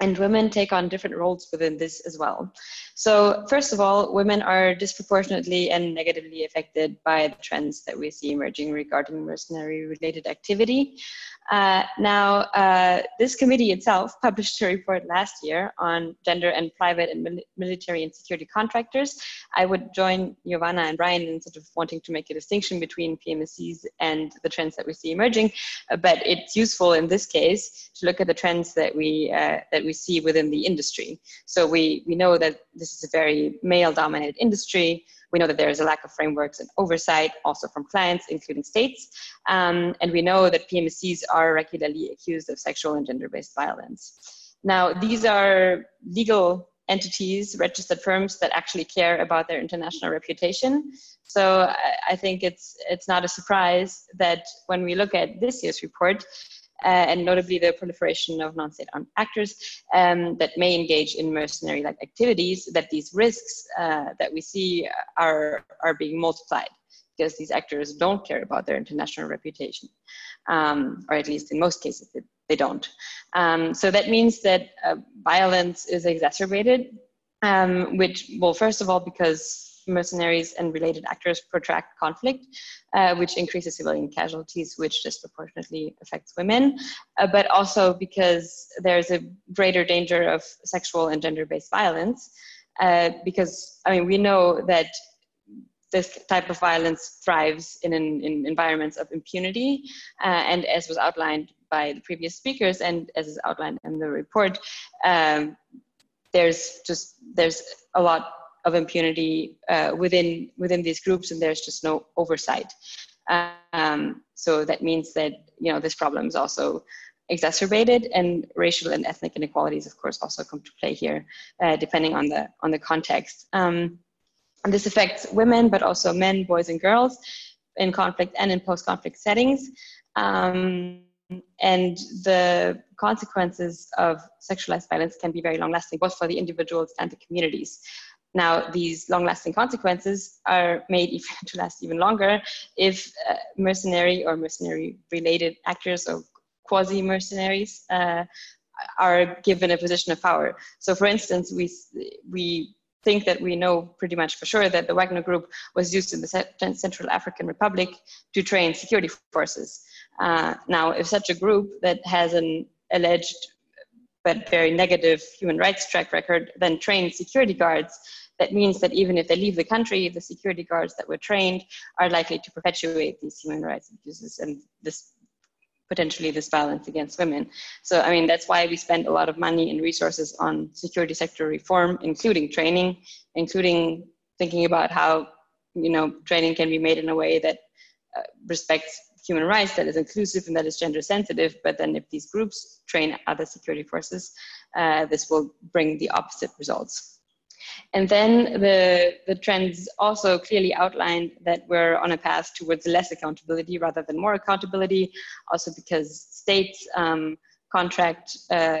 and women take on different roles within this as well. So, first of all, women are disproportionately and negatively affected by the trends that we see emerging regarding mercenary related activity. Uh, now, uh, this committee itself published a report last year on gender and private and mil military and security contractors. I would join Jovana and Brian in sort of wanting to make a distinction between PMSCs and the trends that we see emerging, uh, but it's useful in this case to look at the trends that we uh, that we see within the industry. So we we know that this is a very male-dominated industry. We know that there is a lack of frameworks and oversight also from clients, including states. Um, and we know that PMSCs are regularly accused of sexual and gender based violence. Now, these are legal entities, registered firms that actually care about their international reputation. So I think it's it's not a surprise that when we look at this year's report, uh, and notably the proliferation of non-state armed actors um, that may engage in mercenary-like activities, that these risks uh, that we see are, are being multiplied because these actors don't care about their international reputation, um, or at least in most cases they, they don't. Um, so that means that uh, violence is exacerbated, um, which, well, first of all, because mercenaries and related actors protract conflict, uh, which increases civilian casualties, which disproportionately affects women, uh, but also because there's a greater danger of sexual and gender based violence. Uh, because, I mean, we know that this type of violence thrives in, in, environments of impunity, uh, and as was outlined by the previous speakers and as is outlined in the report, um, there's just there's a lot of impunity uh, within within these groups, and there's just no oversight. Um, so that means that you know this problem is also exacerbated, and racial and ethnic inequalities, of course, also come to play here, uh, depending on the on the context. Um, and this affects women, but also men, boys, and girls in conflict and in post-conflict settings. Um, and the consequences of sexualized violence can be very long lasting, both for the individuals and the communities. Now, these long-lasting consequences are made to last even longer if uh, mercenary or mercenary-related actors or quasi-mercenaries uh, are given a position of power. So, for instance, we we think that we know pretty much for sure that the Wagner Group was used in the Central African Republic to train security forces. Uh, now, if such a group that has an alleged but very negative human rights track record then trained security guards that means that even if they leave the country, the security guards that were trained are likely to perpetuate these human rights abuses and this potentially this violence against women. So, I mean, that's why we spend a lot of money and resources on security sector reform, including training, including thinking about how, you know, training can be made in a way that uh, respects human rights, that is inclusive and that is gender sensitive. But then if these groups train other security forces, uh, this will bring the opposite results. And then the, the trends also clearly outlined that we're on a path towards less accountability rather than more accountability, also because states um, contract uh,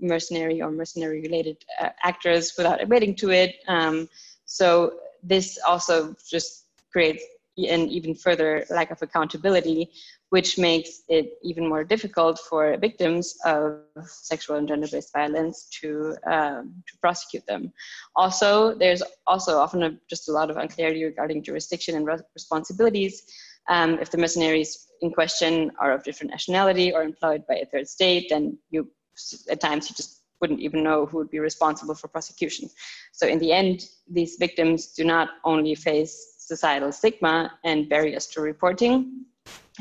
mercenary or mercenary related uh, actors without admitting to it. Um, so this also just creates an even further lack of accountability, which makes it even more difficult for victims of sexual and gender-based violence to um, to prosecute them. Also, there's also often a, just a lot of unclarity regarding jurisdiction and re- responsibilities. Um, if the mercenaries in question are of different nationality or employed by a third state, then you at times you just wouldn't even know who would be responsible for prosecution. So in the end, these victims do not only face societal stigma and barriers to reporting,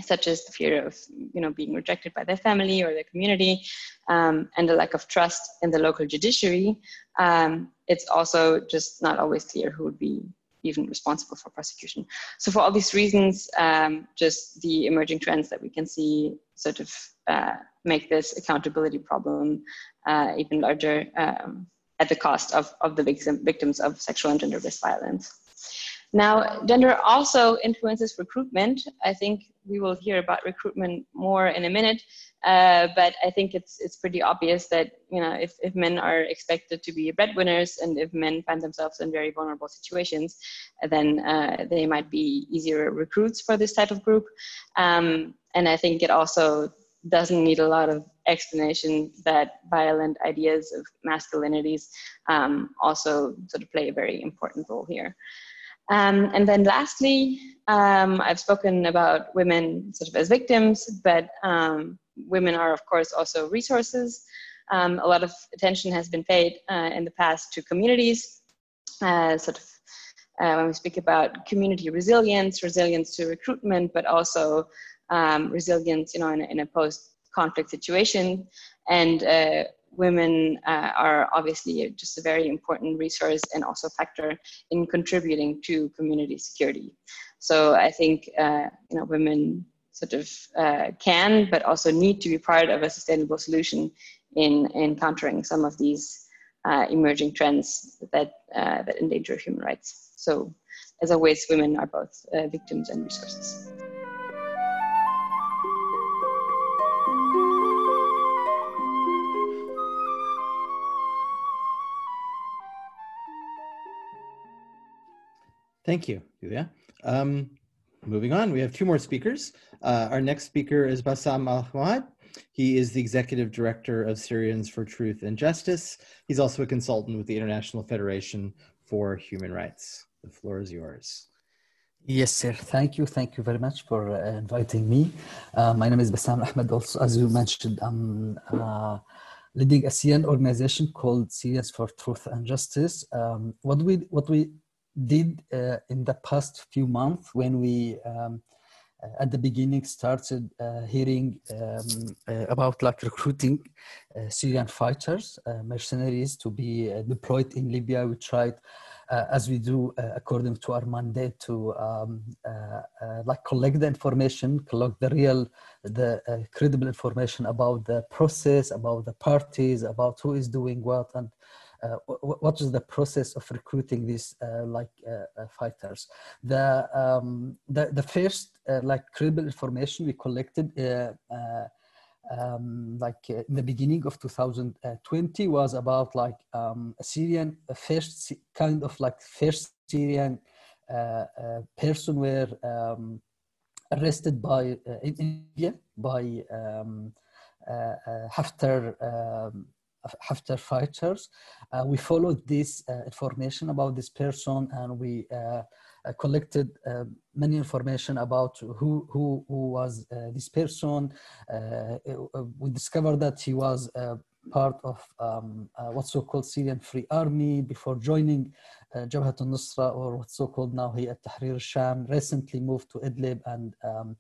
such as the fear of you know being rejected by their family or their community um, and the lack of trust in the local judiciary um, it's also just not always clear who would be even responsible for prosecution. So for all these reasons, um, just the emerging trends that we can see sort of uh, make this accountability problem uh, even larger um, at the cost of, of the victim, victims of sexual and gender-based violence. Now, gender also influences recruitment. I think we will hear about recruitment more in a minute, uh, but I think it's it's pretty obvious that you know if, if men are expected to be breadwinners and if men find themselves in very vulnerable situations, then uh, they might be easier recruits for this type of group. Um, and I think it also doesn't need a lot of explanation that violent ideas of masculinities um, also sort of play a very important role here. Um, and then lastly, um, I've spoken about women sort of as victims, but um, women are of course also resources. Um, a lot of attention has been paid uh, in the past to communities, uh, sort of uh, when we speak about community resilience, resilience to recruitment, but also um, resilience, you know, in, in a post-conflict situation. And uh, women uh, are obviously just a very important resource and also factor in contributing to community security. So I think uh, you know women sort of uh, can, but also need to be part of a sustainable solution in in countering some of these uh, emerging trends that uh, that endanger human rights. So as always, women are both uh, victims and resources. Thank you, Julia. Um, moving on, we have two more speakers. Uh, our next speaker is Bassam Al He is the executive director of Syrians for Truth and Justice. He's also a consultant with the International Federation for Human Rights. The floor is yours. Yes, sir. Thank you. Thank you very much for uh, inviting me. Uh, my name is Bassam Ahmed. Also, as you mentioned, I'm uh, leading a Syrian organization called Syrians for Truth and Justice. Um, what we what we did uh, in the past few months when we um, uh, at the beginning started uh, hearing um, uh, about like recruiting uh, Syrian fighters, uh, mercenaries to be deployed in Libya. We tried, as we do according to our mandate, to um, like collect the information, collect the real, the credible information about the process, about the parties, about who is doing what, and what is the process of recruiting these uh, like uh, fighters? The, um, the, the first like credible information we collected um, like uh, in the beginning of 2020 was about like um, a Syrian first kind of like first Syrian uh, uh, person were um, arrested by in Libya by um, Haftar um, Haftar fighters. Uh, we followed this uh, information about this person and we uh, collected many information about who, who, who was this person. we discovered that he was part of um, uh, what's so-called Syrian Free Army before joining uh, Jabhat al-Nusra or what's so-called now Hayat Tahrir al-Sham, recently moved to Idlib and um,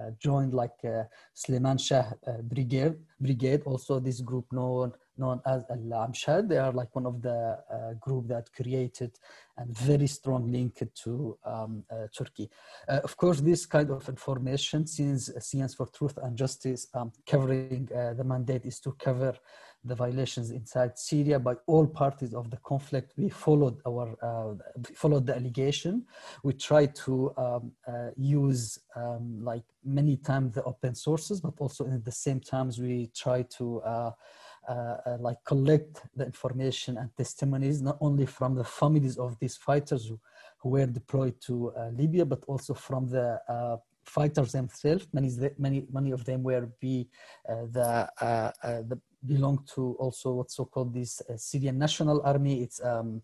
uh, joined like uh, Suleiman Shah Brigade, Brigade, also this group known known as Al-Amshat. They are like one of the uh, group that created and very strong link to um, uh, Turkey. Uh, of course, this kind of information, since Syrians for Truth and Justice um, covering uh, the mandate is to cover the violations inside Syria by all parties of the conflict. We followed our uh, followed the allegation. We tried to um, uh, use um, like many times the open sources, but also at the same times we try to uh, uh, like collect the information and testimonies, not only from the families of these fighters who, who were deployed to uh, Libya, but also from the fighters themselves. Many, many, many of them were be the, the belong to also what's so called this Syrian National Army. It's um,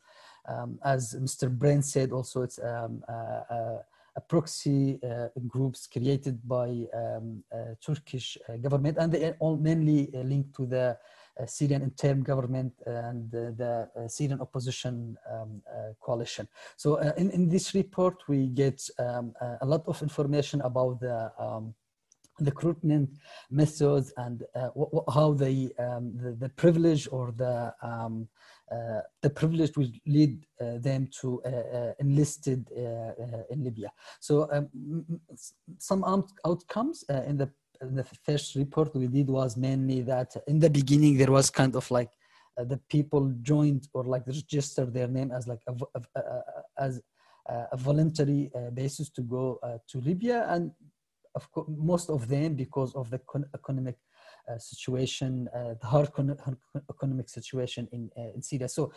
um, as Mr. Brent said, also it's um, uh, uh, a proxy uh, groups created by um, Turkish government, and they are all mainly linked to the uh, Syrian interim government and the uh, Syrian opposition um, uh, coalition. So in, in this report, we get um, a lot of information about the um, recruitment methods and uh, how they um, the, the, privilege or the um, uh, the privilege will lead uh, them to uh, uh enlisted uh, in Libya. So um, some out outcomes in the the first report we did was mainly that in the beginning there was kind of like the people joined or like registered their name as like a, a, a as a voluntary basis to go to Libya and of course, most of them because of the economic uh, situation, uh, the hard economic situation in, uh, in Syria. So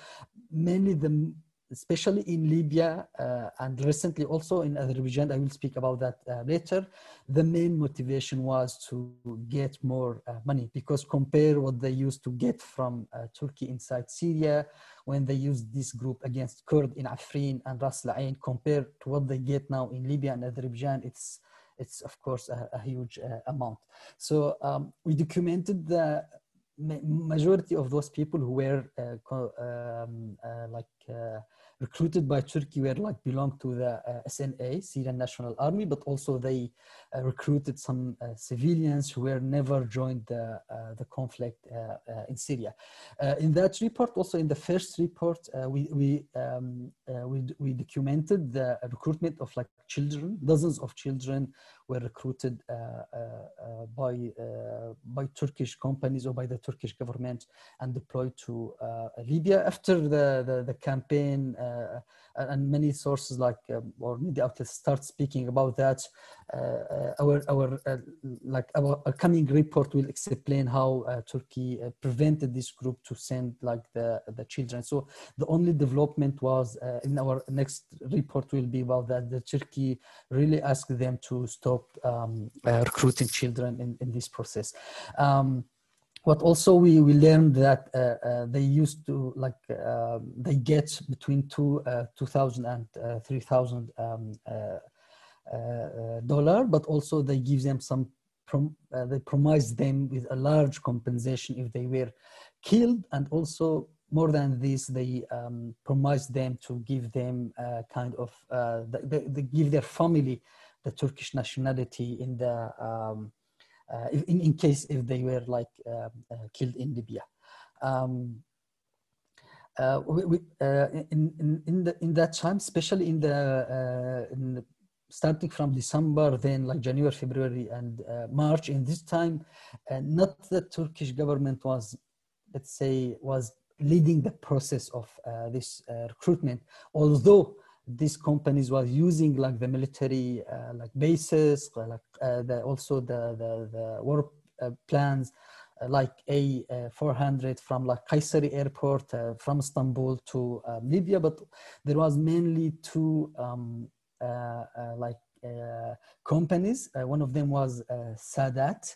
mainly the, especially in Libya uh, and recently also in Azerbaijan, I will speak about that uh, later, the main motivation was to get more uh, money because compare what they used to get from Turkey inside Syria when they used this group against Kurd in Afrin and Ras Al Ain compared to what they get now in Libya and Azerbaijan, it's it's of course a, a huge uh, amount. So um, we documented the majority of those people who were uh, um, uh, like recruited by Turkey were like belong to the uh, SNA, Syrian National Army, but also they uh, recruited some uh, civilians who were never joined the, uh, the conflict uh, uh, in Syria. in that report, also in the first report, we, we, um, we, we, documented the recruitment of like children, dozens of children were recruited uh, uh, uh, by, by Turkish companies or by the Turkish government and deployed to Libya after the, the, the campaign and many sources like um, or media outlets start speaking about that. Uh, uh, our our uh, like our coming report will explain how Turkey prevented this group to send like the the children. So the only development was in our next report will be about that. The Turkey really asked them to stop um, recruiting children in, in this process. Um, what also we, we learned that uh, uh, they used to like uh, they get between two uh, 2000 and uh, 3000 um, uh, dollar but also they give them some prom they promise them with a large compensation if they were killed and also more than this they um, promise them to give them kind of they, they, give their family the turkish nationality in the um, uh, in, in case if they were like uh, uh, killed in Libya. Um, we, we, in, in, in, the, in that time, especially in the, in the starting from December, then like January, February, and uh, March. In this time, uh, not the Turkish government was, let's say, was leading the process of uh, this recruitment, although these companies was using like the military uh, like bases, like uh, the, also the the, the war uh, plans, uh, like a 400 from like Kayseri airport uh, from Istanbul to um, Libya, but there was mainly two um, uh, like companies. one of them was Sadat, uh,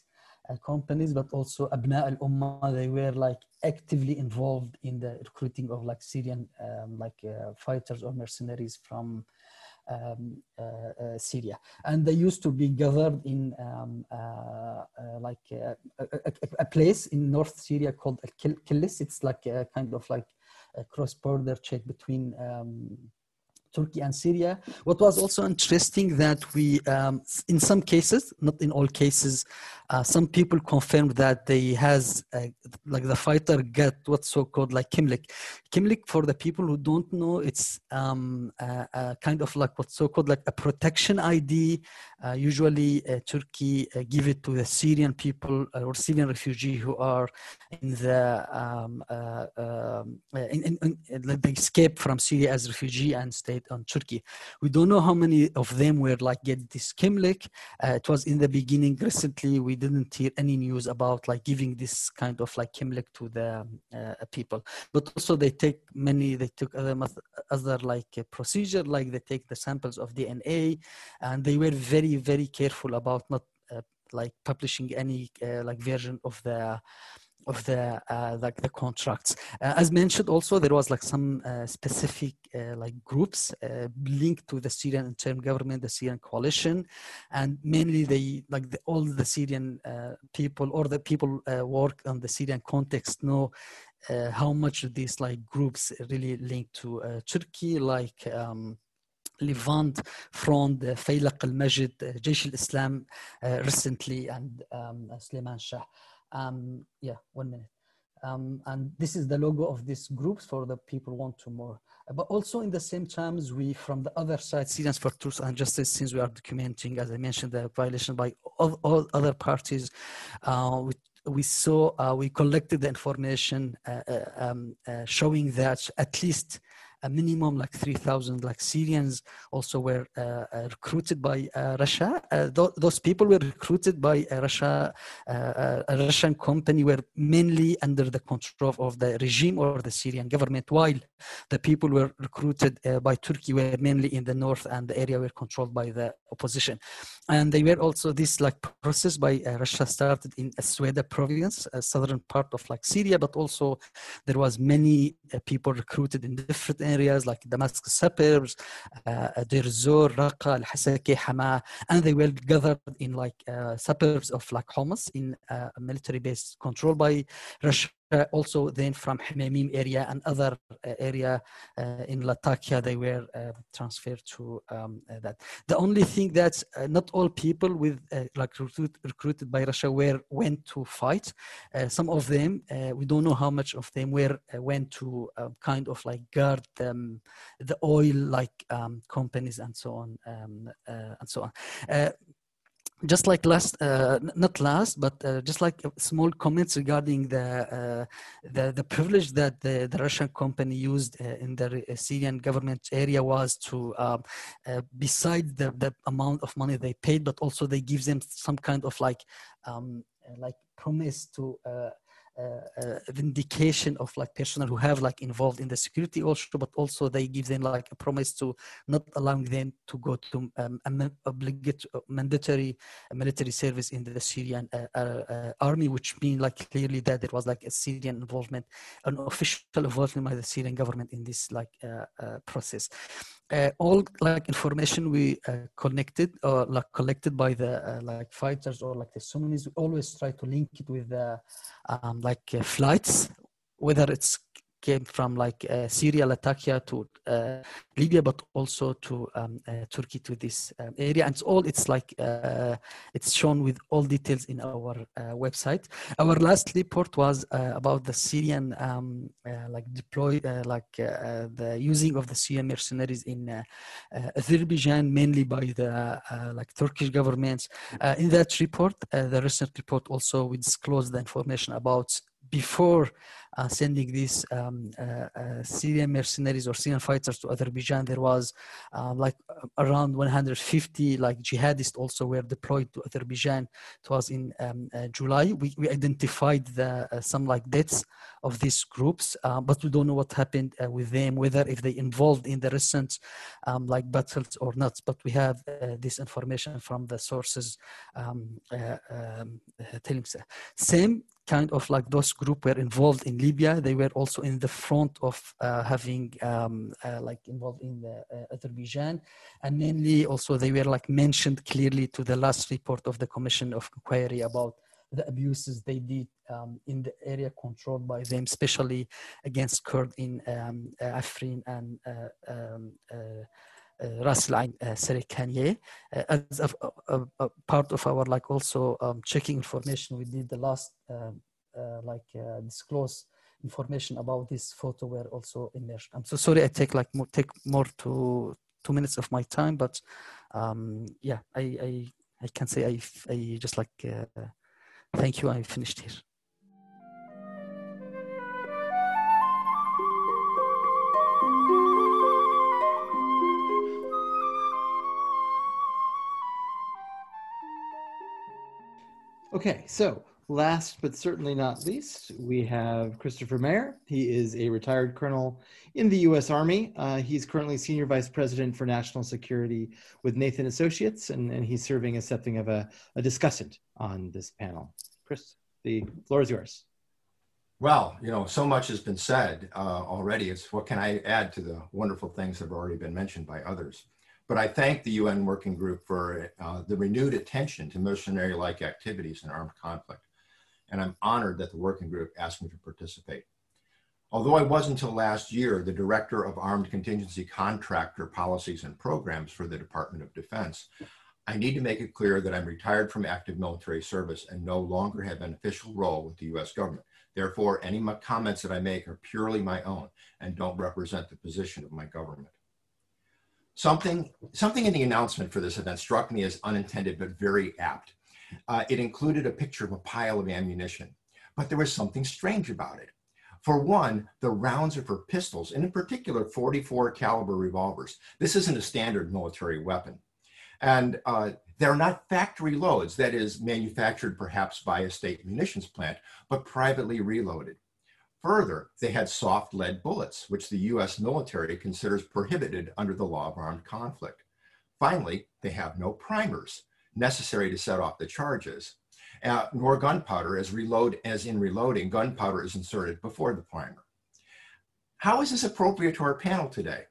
companies, but also Abna al Ummah, they were like actively involved in the recruiting of like Syrian um, like uh, fighters or mercenaries from um, uh, uh, Syria. And they used to be gathered in um, uh, uh, like a, a, a, place in North Syria called Kilis. It's like a kind of like a cross-border check between um, Turkey and Syria. What was also interesting that we, um, in some cases, not in all cases, uh, some people confirmed that they has uh, like the fighter got what's so called like kimlik. Kimlik for the people who don't know, it's um, uh, uh kind of like what's so called like a protection ID. Uh, usually, uh, Turkey give it to the Syrian people or Syrian refugee who are in the um, um in, in, in, they escape from Syria as refugee and stayed on Turkey. We don't know how many of them were like get this kimlik. it was in the beginning. Recently, we didn't hear any news about like giving this kind of like kimlik to the uh, people. But also they take many, they took other, other like uh, procedure, like they take the samples of DNA and they were very, very careful about not uh, like publishing any uh, like version of the of the uh, like the contracts. Uh, as mentioned, also there was like some uh, specific uh, like groups uh, linked to the Syrian interim government, the Syrian coalition, and mainly they like the, all the Syrian uh, people or the people work on the Syrian context know how much these like groups really linked to Turkey, like. Um, Levant Front, uh, Faylaq al-Majid, uh, Jaish al-Islam uh, recently, and um, Suleiman Shah. Um, yeah, one minute. Um, and this is the logo of these groups for the people want to more. But also in the same times, we from the other side, Syrians for Truth and Justice, since we are documenting, as I mentioned, the violation by all, all other parties, uh, we, we saw, uh, we collected the information uh, uh um, uh, showing that at least a minimum like 3,000 like Syrians also were uh, uh recruited by uh, Russia. Uh, Th those people were recruited by uh, Russia, uh, a Russian company were mainly under the control of the regime or the Syrian government, while the people were recruited by Turkey were mainly in the north and the area were controlled by the opposition. And they were also this like process by Russia started in Sweda province, a southern part of like Syria, but also there was many people recruited in different areas like Damascus suburbs, uh, Deir Zor, Raqqa, Al-Hasaki, Hama, and they were gathered in like uh, suburbs of like Homs in uh, a military base controlled by Russia uh, also then from Khmeimim area and other uh, area uh, in Latakia, they were transferred to um, that. The only thing that not all people with like recruit, recruited by Russia were went to fight. some of them, we don't know how much of them were went to kind of like guard um, the oil like um, companies and so on um, and so on just like last, uh, not last, but uh, just like small comments regarding the uh, the, the privilege that the, the Russian company used uh, in the Syrian government area was to, um, uh, besides the, the amount of money they paid, but also they give them some kind of like um, like promise to uh, uh, vindication of like personnel who have like involved in the security also, but also they give them like a promise to not allowing them to go to um, obligatory mandatory military service in the Syrian uh, uh, uh, army, which mean like clearly that there was like a Syrian involvement, an official involvement by the Syrian government in this like uh, uh, process uh, all like information we uh, connected or like collected by the uh, like fighters or like the Sunnis, we always try to link it with the um, like uh, flights, whether it's came from like uh, Syria, Latakia to uh, Libya, but also to um, uh, Turkey to this um, area. And it's all it's like uh, it's shown with all details in our uh, website. Our last report was about the Syrian um, like deploy like the using of the Syrian mercenaries in Azerbaijan, mainly by the like Turkish governments. in that report, the recent report also we disclosed the information about before uh, sending these um, uh, uh, Syrian mercenaries or Syrian fighters to Azerbaijan, there was uh, like around 150 like jihadists also were deployed to Azerbaijan. It was in um, uh, July. We, we identified the, uh, some like deaths of these groups, but we don't know what happened with them, whether if they involved in the recent um, like battles or not. But we have this information from the sources um, um telling same kind of like those group were involved in Libya. They were also in the front of uh, having um, uh, like involved in the uh, Azerbaijan, and mainly also they were like mentioned clearly to the last report of the Commission of Inquiry about the abuses they did um, in the area controlled by them, especially against Kurd in um, Afrin and uh, um, uh, uh, Ras Al Ain Serikanye. as a, a, a, part of our like also um, checking information we did the last um, like disclose information about this photo were also immersed. I'm so sorry I take like more, take more to two minutes of my time, but um, yeah, I, I, I can say I, I just like, uh, thank you, I finished here. Okay, so last but certainly not least, we have Christopher Mayer. He is a retired colonel in the U.S. Army. Uh, he's currently Senior Vice President for National Security with Nathan Associates, and, and he's serving as something of a, a discussant on this panel. Chris, the floor is yours. Well, you know, so much has been said uh, already. It's what can I add to the wonderful things that have already been mentioned by others. But I thank the UN Working Group for uh, the renewed attention to mercenary-like activities in armed conflict. And I'm honored that the working group asked me to participate. Although I was until last year the Director of Armed Contingency Contractor Policies and Programs for the Department of Defense, I need to make it clear that I'm retired from active military service and no longer have an official role with the US government. Therefore, any comments that I make are purely my own and don't represent the position of my government. Something, something in the announcement for this event struck me as unintended but very apt. Uh, it included a picture of a pile of ammunition, but there was something strange about it. For one, the rounds are for pistols, and in particular, 44 caliber revolvers. This isn't a standard military weapon. And uh, they're not factory loads, that is, manufactured perhaps by a state munitions plant, but privately reloaded. Further, they had soft lead bullets, which the US military considers prohibited under the law of armed conflict. Finally, they have no primers necessary to set off the charges, uh, nor gunpowder as reload as in reloading, gunpowder is inserted before the primer. How is this appropriate to our panel today?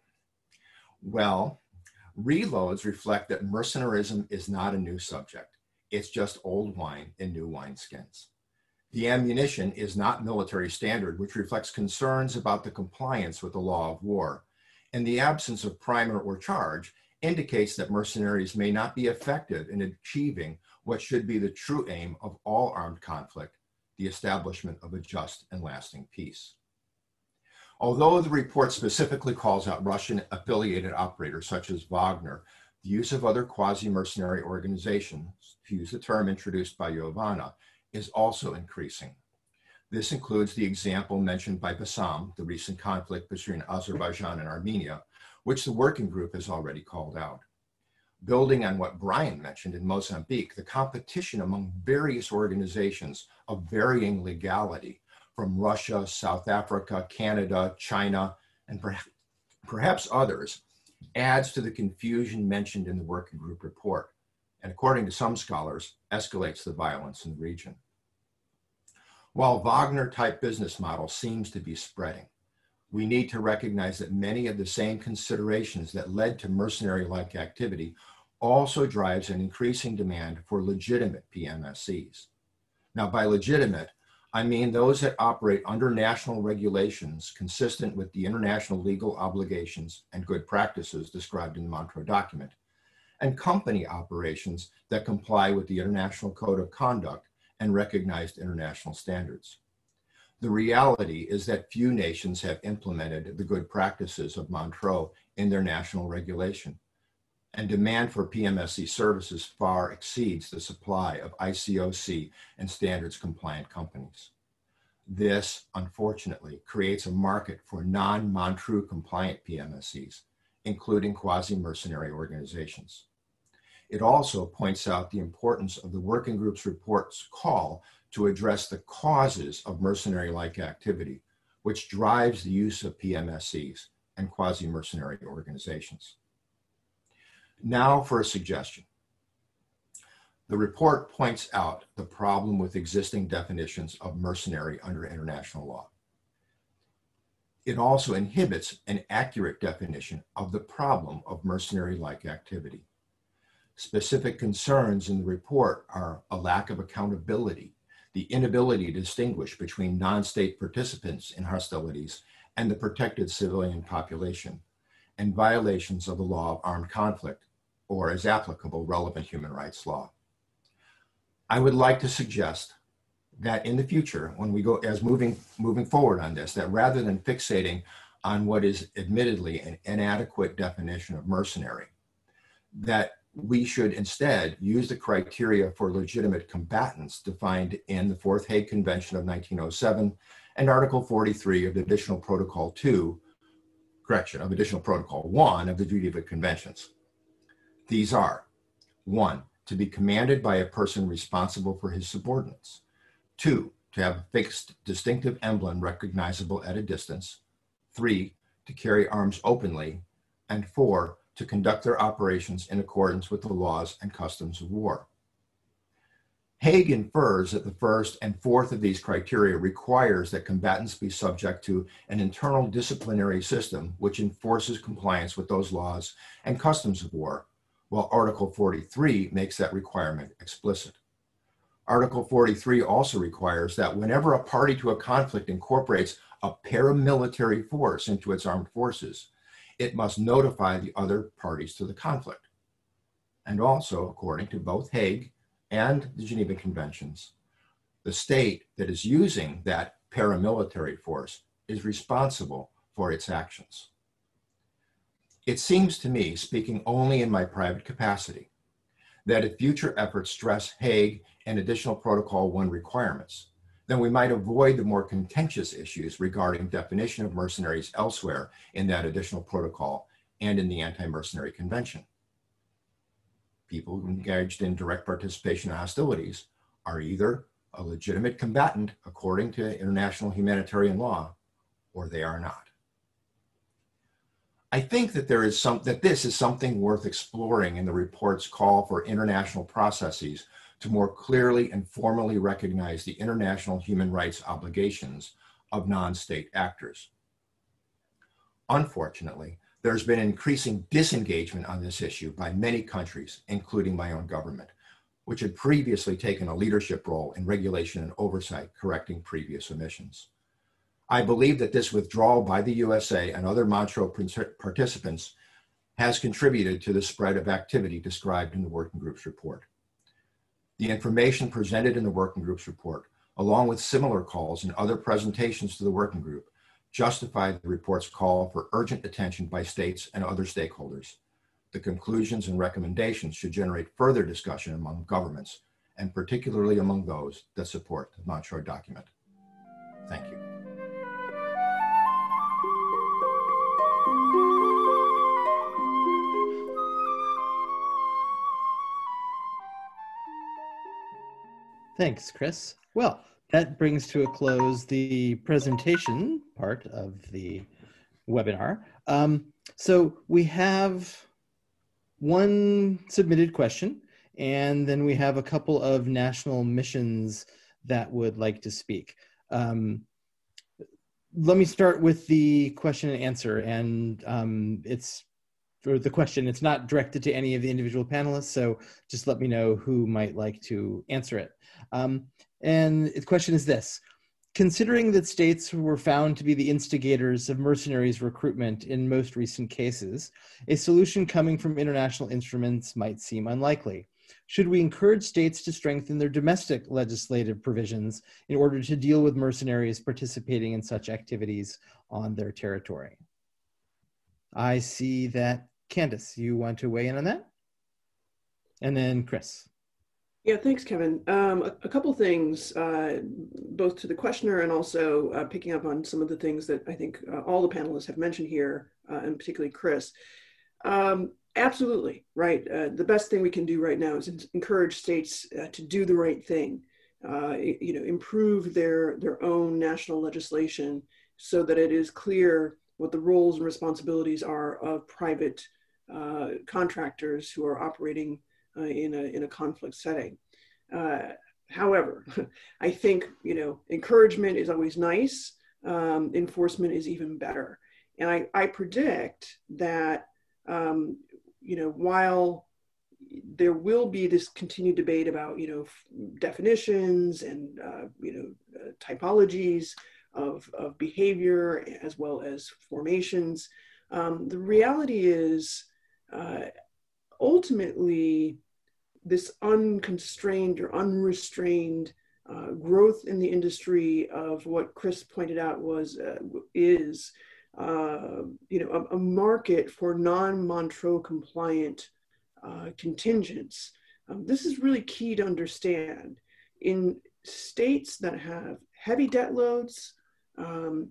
Well, reloads reflect that mercenarism is not a new subject. It's just old wine in new wineskins. The ammunition is not military standard, which reflects concerns about the compliance with the law of war. And the absence of primer or charge indicates that mercenaries may not be effective in achieving what should be the true aim of all armed conflict, the establishment of a just and lasting peace. Although the report specifically calls out Russian affiliated operators such as Wagner, the use of other quasi mercenary organizations, to use the term introduced by Jovana, is also increasing. This includes the example mentioned by Bassam, the recent conflict between Azerbaijan and Armenia, which the working group has already called out. Building on what Brian mentioned in Mozambique, the competition among various organizations of varying legality from Russia, South Africa, Canada, China, and perhaps others adds to the confusion mentioned in the working group report, and according to some scholars, escalates the violence in the region. While Wagner type business model seems to be spreading, we need to recognize that many of the same considerations that led to mercenary like activity also drives an increasing demand for legitimate PMSCs. Now, by legitimate, I mean those that operate under national regulations consistent with the international legal obligations and good practices described in the Montreux document, and company operations that comply with the International Code of Conduct and recognized international standards. The reality is that few nations have implemented the good practices of Montreux in their national regulation, and demand for PMSC services far exceeds the supply of ICOC and standards compliant companies. This, unfortunately, creates a market for non Montreux compliant PMSCs, including quasi mercenary organizations. It also points out the importance of the working group's report's call to address the causes of mercenary like activity, which drives the use of PMSCs and quasi mercenary organizations. Now for a suggestion. The report points out the problem with existing definitions of mercenary under international law. It also inhibits an accurate definition of the problem of mercenary like activity. Specific concerns in the report are a lack of accountability, the inability to distinguish between non state participants in hostilities and the protected civilian population, and violations of the law of armed conflict, or as applicable, relevant human rights law. I would like to suggest that in the future, when we go as moving moving forward on this, that rather than fixating on what is admittedly an inadequate definition of mercenary, that we should instead use the criteria for legitimate combatants defined in the Fourth Hague Convention of 1907 and Article 43 of the Additional Protocol 2, correction, of Additional Protocol 1 of the Geneva Conventions. These are one, to be commanded by a person responsible for his subordinates, two, to have a fixed distinctive emblem recognizable at a distance, three, to carry arms openly, and four, to conduct their operations in accordance with the laws and customs of war. Hague infers that the first and fourth of these criteria requires that combatants be subject to an internal disciplinary system which enforces compliance with those laws and customs of war, while Article 43 makes that requirement explicit. Article 43 also requires that whenever a party to a conflict incorporates a paramilitary force into its armed forces, it must notify the other parties to the conflict. And also, according to both Hague and the Geneva Conventions, the state that is using that paramilitary force is responsible for its actions. It seems to me, speaking only in my private capacity, that if future efforts stress Hague and additional Protocol 1 requirements, then we might avoid the more contentious issues regarding definition of mercenaries elsewhere in that additional protocol and in the Anti-Mercenary Convention. People engaged in direct participation in hostilities are either a legitimate combatant according to international humanitarian law, or they are not. I think that there is some that this is something worth exploring in the report's call for international processes to more clearly and formally recognize the international human rights obligations of non-state actors. Unfortunately, there's been increasing disengagement on this issue by many countries, including my own government, which had previously taken a leadership role in regulation and oversight correcting previous omissions. I believe that this withdrawal by the USA and other Montreux participants has contributed to the spread of activity described in the working group's report. The information presented in the working group's report, along with similar calls and other presentations to the working group, justified the report's call for urgent attention by states and other stakeholders. The conclusions and recommendations should generate further discussion among governments, and particularly among those that support the Montreux document. Thank you. Thanks, Chris. Well, that brings to a close the presentation part of the webinar. Um, so we have one submitted question, and then we have a couple of national missions that would like to speak. Um, let me start with the question and answer, and um, it's for the question. It's not directed to any of the individual panelists, so just let me know who might like to answer it. Um, and the question is this Considering that states were found to be the instigators of mercenaries recruitment in most recent cases, a solution coming from international instruments might seem unlikely. Should we encourage states to strengthen their domestic legislative provisions in order to deal with mercenaries participating in such activities on their territory? I see that Candace, you want to weigh in on that? And then Chris. Yeah, thanks, Kevin. Um, a, a, couple things, uh, both to the questioner and also uh, picking up on some of the things that I think uh, all the panelists have mentioned here, uh, and particularly Chris. Um, absolutely, right. Uh, the best thing we can do right now is encourage states uh, to do the right thing. you know, improve their their own national legislation so that it is clear what the roles and responsibilities are of private contractors who are operating uh, in, a, in a conflict setting. Uh, however, I think, you know, encouragement is always nice. Um, enforcement is even better. And I, I predict that, um, you know, while there will be this continued debate about, you know, definitions and, uh, you know, uh, typologies of, of behavior as well as formations, um, the reality is uh, ultimately this unconstrained or unrestrained uh, growth in the industry of what Chris pointed out was uh, is uh, you know a, a, market for non-Montreux compliant uh, contingents. Um, this is really key to understand. In states that have heavy debt loads, um,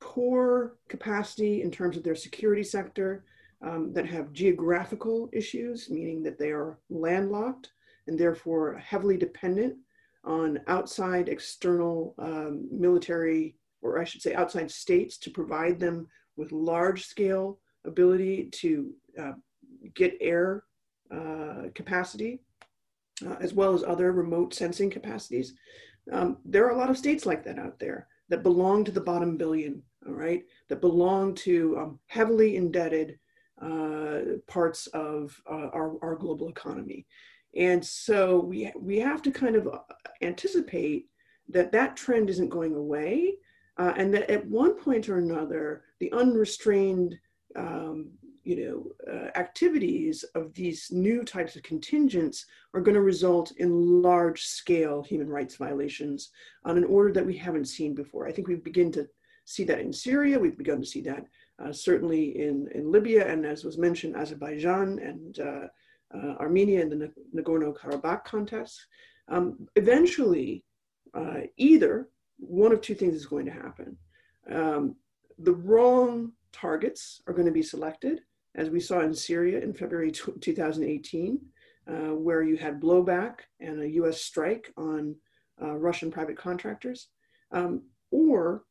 poor capacity in terms of their security sector, um, that have geographical issues, meaning that they are landlocked and therefore heavily dependent on outside external um, military, or I should say outside states to provide them with large scale ability to uh, get air uh, capacity, uh, as well as other remote sensing capacities. Um, there are a lot of states like that out there that belong to the bottom billion, all right, that belong to um, heavily indebted uh, parts of uh, our, our global economy. And so we, we have to kind of uh, anticipate that that trend isn't going away. uh, and that at one point or another, the unrestrained um, you know, uh, activities of these new types of contingents are going to result in large scale human rights violations on an order that we haven't seen before. I think we've begun to see that in Syria. We've begun to see that uh, certainly in, in Libya, and as was mentioned, Azerbaijan and uh, uh Armenia in the Nagorno-Karabakh contest. Um, eventually, uh, either one of two things is going to happen. Um, the wrong targets are going to be selected, as we saw in Syria in February 2018, uh, where you had blowback and a US strike on uh, Russian private contractors. Um, or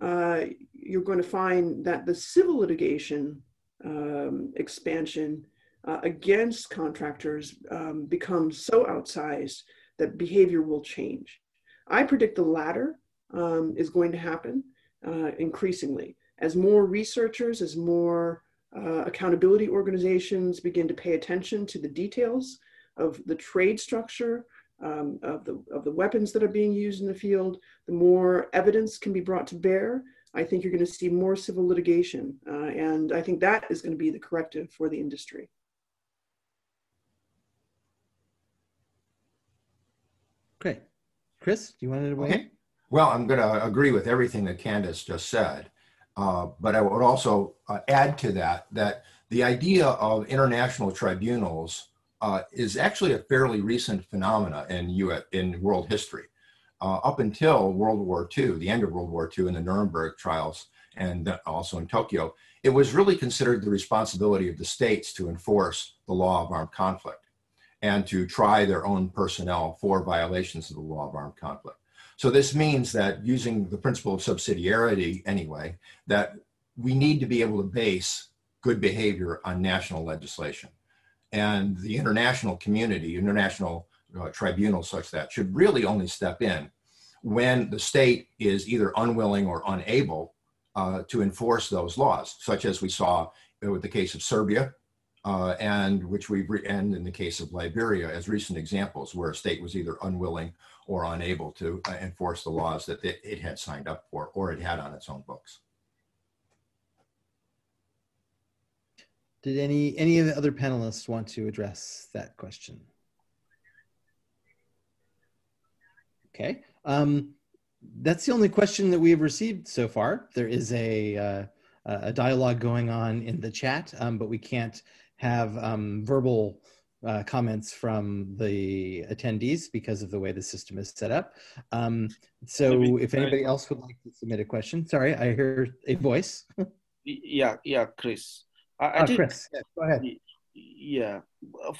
uh, you're going to find that the civil litigation um, expansion uh, against contractors um, becomes so outsized that behavior will change. I predict the latter um, is going to happen uh, increasingly as more researchers, as more uh, accountability organizations begin to pay attention to the details of the trade structure um, of, the, of the weapons that are being used in the field, the more evidence can be brought to bear. I think you're going to see more civil litigation. Uh, and I think that is going to be the corrective for the industry. Great. Chris, do you want to weigh okay. Well, I'm going to agree with everything that Candace just said. Uh, but I would also uh, add to that that the idea of international tribunals uh, is actually a fairly recent phenomena in, US, in world history. Uh, up until World War II, the end of World War II, and the Nuremberg trials, and also in Tokyo, it was really considered the responsibility of the states to enforce the law of armed conflict and to try their own personnel for violations of the law of armed conflict. So this means that using the principle of subsidiarity anyway, that we need to be able to base good behavior on national legislation. And the international community, international uh, tribunals such that should really only step in when the state is either unwilling or unable uh, to enforce those laws, such as we saw with the case of Serbia, uh, and which we and in the case of Liberia as recent examples where a state was either unwilling or unable to uh, enforce the laws that it, it had signed up for or it had on its own books. Did any any of the other panelists want to address that question? Okay, um, that's the only question that we have received so far. There is a uh, a dialogue going on in the chat, um, but we can't have um, verbal uh, comments from the attendees because of the way the system is set up. Um, so if anybody else would like to submit a question, sorry, I hear a voice. yeah, yeah, Chris. I, I oh, think, Chris, yeah, go ahead. Yeah,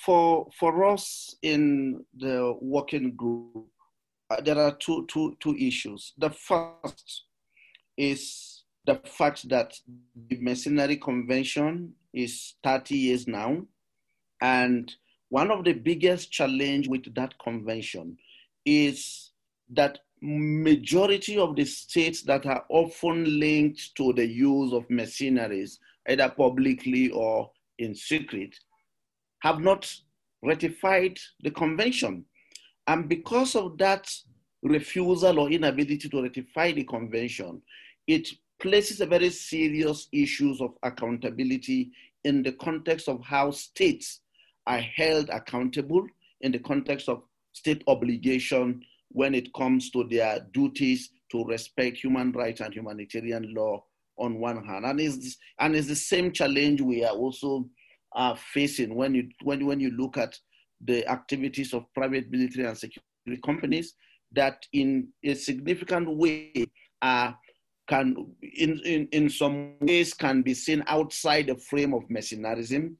for for us in the working group, uh, there are two, two, two issues. The first is the fact that the Mercenary Convention is 30 years now, and one of the biggest challenge with that convention is that majority of the states that are often linked to the use of mercenaries, either publicly or in secret, have not ratified the convention. And because of that refusal or inability to ratify the convention, it places a very serious issues of accountability in the context of how states are held accountable in the context of state obligation when it comes to their duties to respect human rights and humanitarian law on one hand. And it's, and it's the same challenge we are also uh, facing when you, when, when you look at the activities of private military and security companies that in a significant way can in, in, in some ways can be seen outside the frame of mercenarism,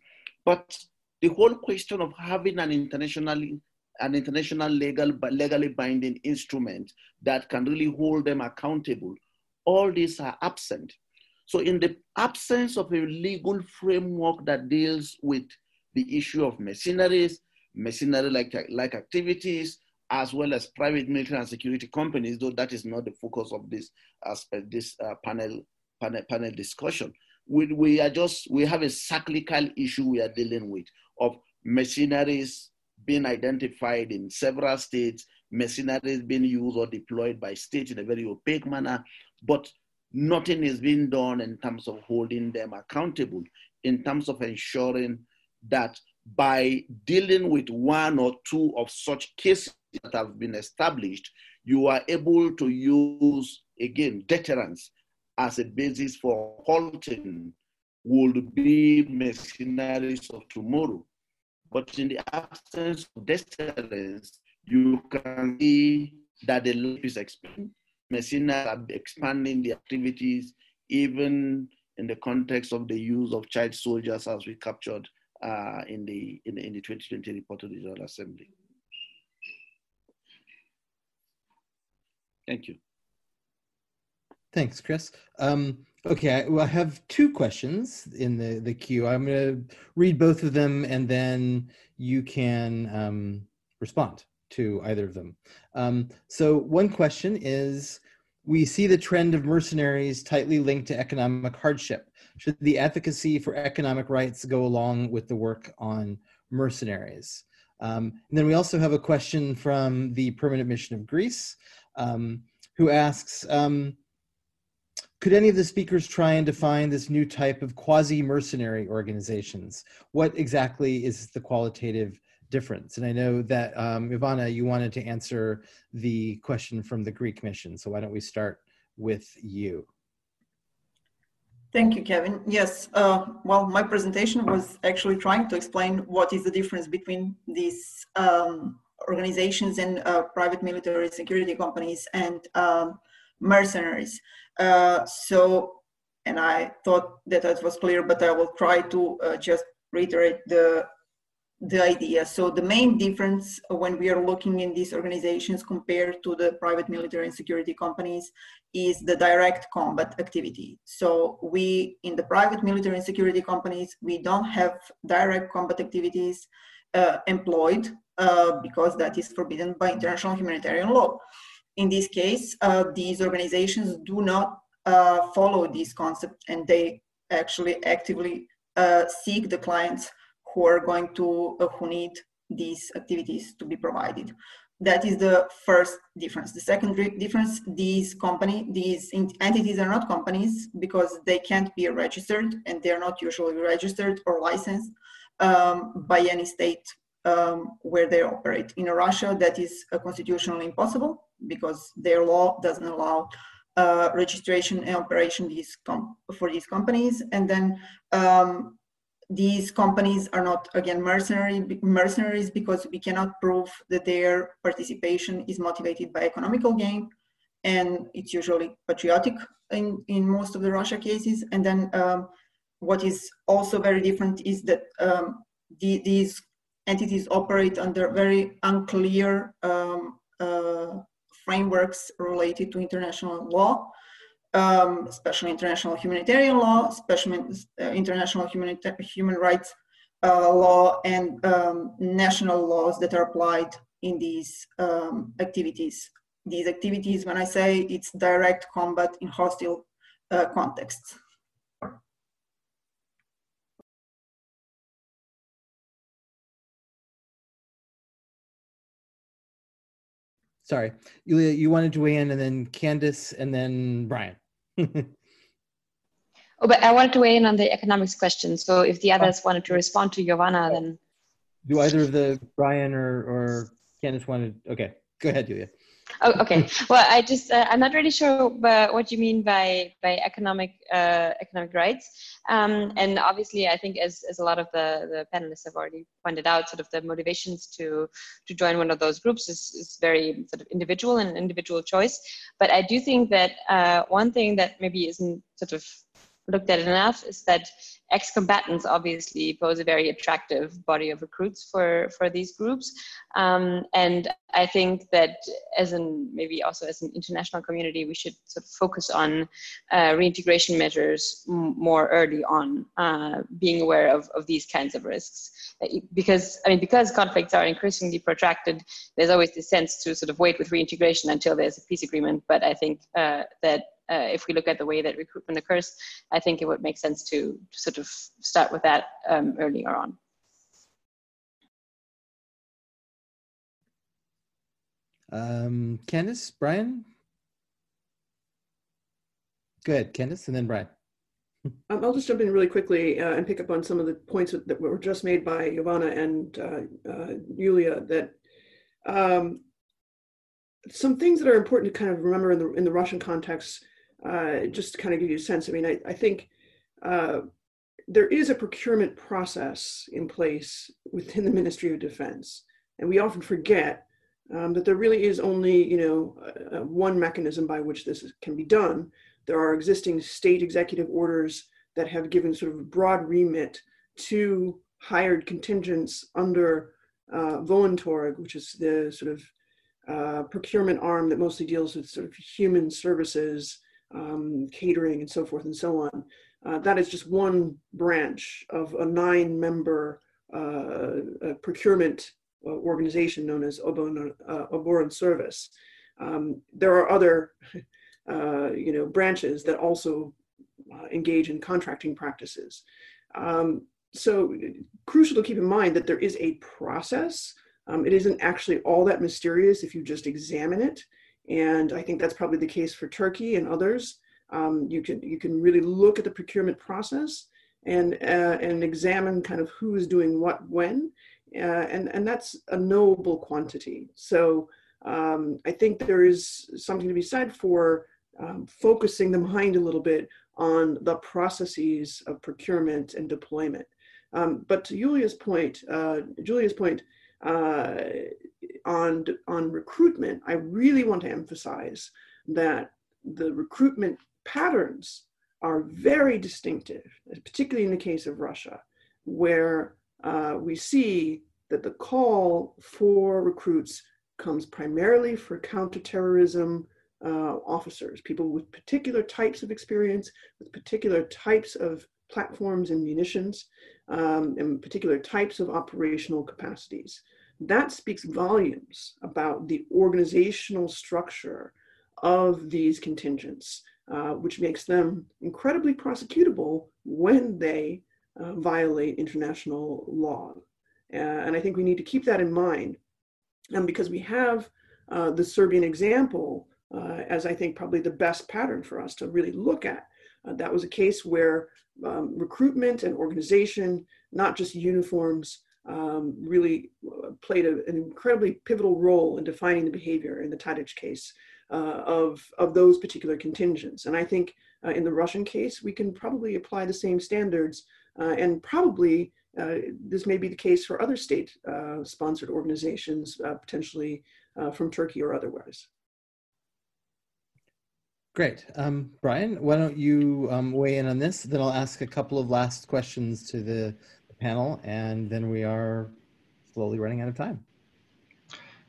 but the whole question of having an internationally an international legal legally binding instrument that can really hold them accountable all these are absent. So in the absence of a legal framework that deals with the issue of mercenaries mercenary like like activities as well as private military and security companies though that is not the focus of this aspect this uh, panel, panel panel discussion we, we are just we have a cyclical issue we are dealing with of mercenaries being identified in several states, mercenaries being used or deployed by state in a very opaque manner, but nothing is being done in terms of holding them accountable, in terms of ensuring that by dealing with one or two of such cases that have been established, you are able to use, again, deterrence as a basis for halting would be mercenaries of tomorrow. But in the absence of deterrence, you can see that the life is expanding. Mercenaries are expanding the activities, even in the context of the use of child soldiers as we captured uh, in, the, in, the, in the 2020 report to the General Assembly. Thank you. Thanks, Chris. Um, okay, well, I have two questions in the, the queue. I'm going to read both of them and then you can um, respond to either of them. Um, so, one question is We see the trend of mercenaries tightly linked to economic hardship. Should the advocacy for economic rights go along with the work on mercenaries? Um, and then we also have a question from the Permanent Mission of Greece, um, who asks um, Could any of the speakers try and define this new type of quasi mercenary organizations? What exactly is the qualitative difference? And I know that um, Ivana, you wanted to answer the question from the Greek mission. So why don't we start with you? Thank you, Kevin. Yes, uh, well, my presentation was actually trying to explain what is the difference between these um, organizations and uh, private military security companies and um, mercenaries. Uh, so, and I thought that that was clear, but I will try to uh, just reiterate the the idea. So the main difference when we are looking in these organizations compared to the private military and security companies is the direct combat activity. So we, in the private military and security companies, we don't have direct combat activities uh, employed uh, because that is forbidden by international humanitarian law. In this case, uh, these organizations do not uh, follow this concept and they actually actively uh, seek the clients who are going to uh, who need these activities to be provided. That is the first difference. The second difference these company these entities are not companies because they can't be registered and they're not usually registered or licensed um, by any state um, where they operate. In russia that is uh, constitutionally impossible because their law doesn't allow uh, registration and operation these for these companies. And then um, these companies are not again mercenary mercenaries because we cannot prove that their participation is motivated by economical gain. And it's usually patriotic in, in most of the russia cases. And then um, what is also very different is that um, the, these entities operate under very unclear um, uh, frameworks related to international law um, especially international humanitarian law, especially uh, international humanita- human rights uh, law, and um, national laws that are applied in these um, activities. These activities, when I say it's direct combat in hostile uh, contexts. Sorry, Yulia, you wanted to weigh in, and then Candace, and then Brian. oh, but I wanted to weigh in on the economics question. So if the others oh. wanted to respond to Jovana, then. Do either of the Brian or, or Candace wanted? Okay, go ahead, Julia. Oh, okay. Well, I just uh, I'm not really sure what you mean by by economic uh, economic rights. Um, and obviously, I think as, as a lot of the, the panelists have already pointed out, sort of the motivations to to join one of those groups is, is very sort of individual and individual choice. But I do think that uh, one thing that maybe isn't sort of looked at enough is that ex-combatants obviously pose a very attractive body of recruits for for these groups. Um, and i think that as an maybe also as an international community we should sort of focus on uh, reintegration measures m- more early on uh, being aware of, of these kinds of risks. Uh, because i mean because conflicts are increasingly protracted there's always this sense to sort of wait with reintegration until there's a peace agreement. But i think uh, that uh, if we look at the way that recruitment occurs, I think it would make sense to, sort of start with that um, earlier on. Um, Candace, Brian? Good, Candace, and then Brian. Um, I'll just jump in really quickly uh, and pick up on some of the points that were just made by Jovana and uh, uh, Julia that um, some things that are important to kind of remember in the, in the Russian context, uh, just to kind of give you a sense. I mean, I, I think uh, there is a procurement process in place within the Ministry of Defense. And we often forget um, that there really is only, you know, one mechanism by which this can be done, there are existing state executive orders that have given sort of a broad remit to hired contingents under uh, which is the sort of uh, procurement arm that mostly deals with sort of human services, um, catering, and so forth and so on. Uh, that is just one branch of a nine member uh, procurement uh, organization known as Oboron, uh, Oboron Service. Um, there are other uh, you know, branches that also engage in contracting practices. Um, so crucial to keep in mind that there is a process. Um, it isn't actually all that mysterious if you just examine it. And I think that's probably the case for Turkey and others. Um, you can you can really look at the procurement process and uh, and examine kind of who is doing what when, uh, and and that's a knowable quantity. So um, I think there is something to be said for um, focusing the mind a little bit on the processes of procurement and deployment. Um, but to Julia's point, uh, Julia's point uh, on, on recruitment, I really want to emphasize that the recruitment patterns are very distinctive, particularly in the case of Russia, where uh, we see that the call for recruits comes primarily for counterterrorism, uh, officers, people with particular types of experience, with particular types of platforms and munitions, um, and particular types of operational capacities. That speaks volumes about the organizational structure of these contingents, uh, which makes them incredibly prosecutable when they uh, violate international law. Uh, and I think we need to keep that in mind. And because we have uh, the Serbian example uh, as I think probably the best pattern for us to really look at. Uh, that was a case where um, recruitment and organization, not just uniforms, um, really uh, played a, an incredibly pivotal role in defining the behavior in the Tadic case uh, of, of those particular contingents. And I think uh, in the Russian case, we can probably apply the same standards uh, and probably this may be the case for other state sponsored organizations, potentially from Turkey or otherwise. Great. Um, Brian, why don't you um, weigh in on this? Then I'll ask a couple of last questions to the panel, and then we are slowly running out of time.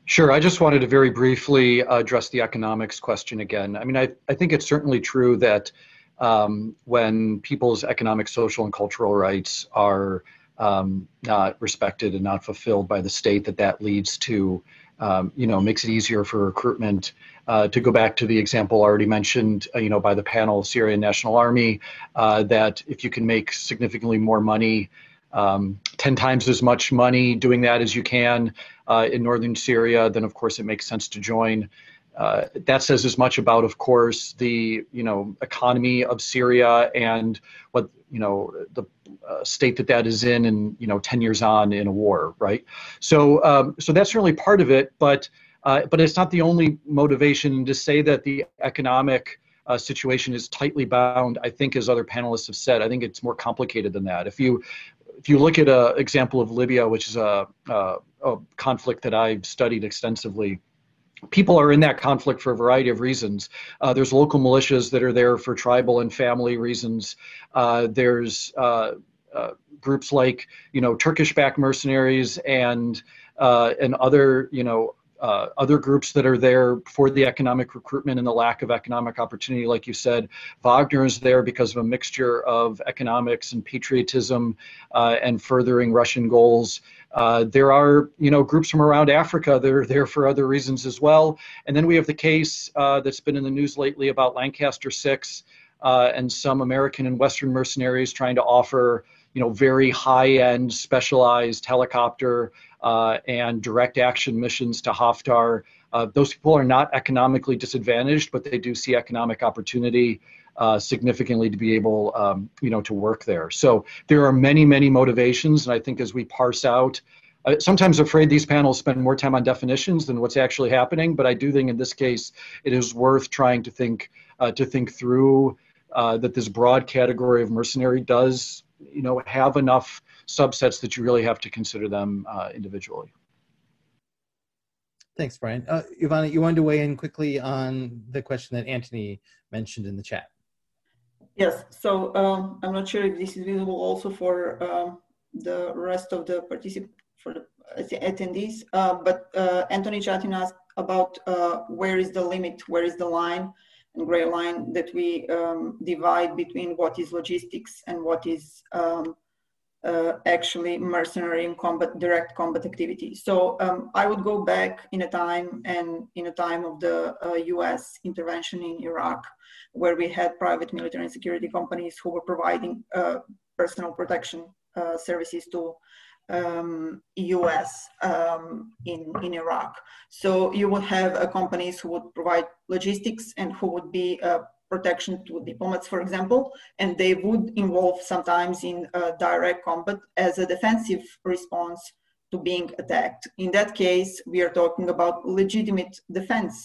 Sure. I just wanted to very briefly address the economics question again. I mean, I, I think it's certainly true that um, when people's economic, social, and cultural rights are um, not respected and not fulfilled by the state, that that leads to, um, you know, makes it easier for recruitment uh, to go back to the example already mentioned, uh, you know, by the panel, Syrian National Army, uh, that if you can make significantly more money, um, 10 times as much money doing that as you can uh, in northern Syria, then of course it makes sense to join. Uh, that says as much about, of course, the you know economy of Syria and what you know the uh, state that that is in, and you know 10 years on in a war, right? So um, so that's certainly part of it, but uh, but it's not the only motivation to say that the economic uh, situation is tightly bound. I think, as other panelists have said, I think it's more complicated than that. If you if you look at an example of Libya, which is a, a, a conflict that I've studied extensively, people are in that conflict for a variety of reasons. Uh, there's local militias that are there for tribal and family reasons. Uh, there's uh, uh groups like you know Turkish-backed mercenaries and uh, and other you know uh, other groups that are there for the economic recruitment and the lack of economic opportunity, like you said. Wagner is there because of a mixture of economics and patriotism uh, and furthering Russian goals. Uh, there are, you know, groups from around Africa that are there for other reasons as well. And then we have the case uh, that's been in the news lately about Lancaster Six uh, and some American and Western mercenaries trying to offer, you know, very high-end specialized helicopter and direct action missions to Haftar Uh, those people are not economically disadvantaged, but they do see economic opportunity uh, significantly to be able, um, you know, to work there. So there are many, many motivations, and I think as we parse out, uh, sometimes afraid these panels spend more time on definitions than what's actually happening. But I do think in this case, it is worth trying to think uh, to think through uh, that this broad category of mercenary does, you know, have enough subsets that you really have to consider them uh, individually. Thanks, Brian. Uh, Ivana, you wanted to weigh in quickly on the question that Anthony mentioned in the chat. Yes, so um, I'm not sure if this is visible also for um, the rest of the participants, for the attendees, uh, but uh, Anthony Chatin asked about uh, where is the limit, where is the line, and gray line that we um, divide between what is logistics and what is um, uh, actually mercenary and combat, direct combat activity. So um, I would go back in a time and in a time of the uh, US intervention in Iraq, where we had private military and security companies who were providing uh, personal protection uh, services to um, US um, in, in Iraq. So you would have uh, companies who would provide logistics and who would be uh, protection to diplomats, for example, and they would involve sometimes in uh, direct combat as a defensive response to being attacked. In that case, we are talking about legitimate defense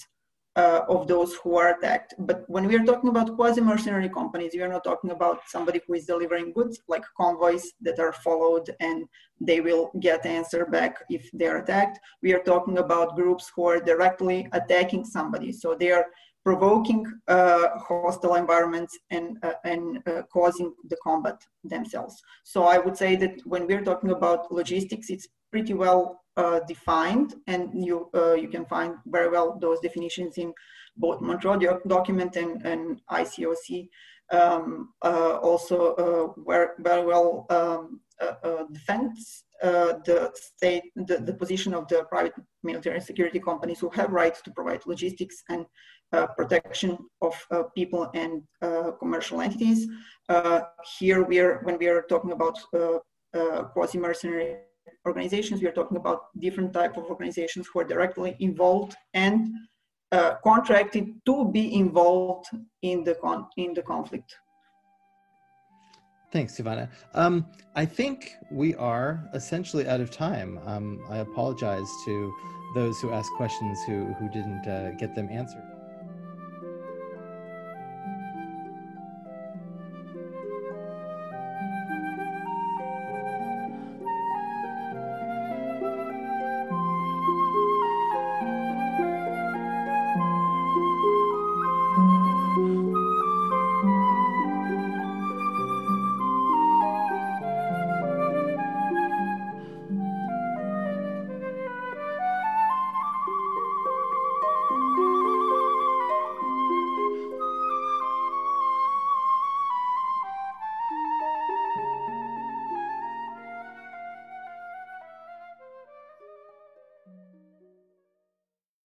uh, of those who are attacked. But when we are talking about quasi-mercenary companies, we are not talking about somebody who is delivering goods like convoys that are followed and they will get answer back if they're attacked. We are talking about groups who are directly attacking somebody. So they are provoking uh, hostile environments and, uh, and uh, causing the combat themselves. So I would say that when we're talking about logistics, it's pretty well uh, defined, and you uh, you can find very well those definitions in both Montreux document and, and ICOC. Um, uh, also, very, well um, uh, the state, the, the position of the private military and security companies who have rights to provide logistics and protection of people and commercial entities. here, we are when we are talking about quasi-mercenary organizations. We are talking about different type of organizations who are directly involved and uh, contracted to be involved in the con- in the conflict. Thanks, Ivana. Um, I think we are essentially out of time. Um, I apologize to those who asked questions who who didn't uh, get them answered.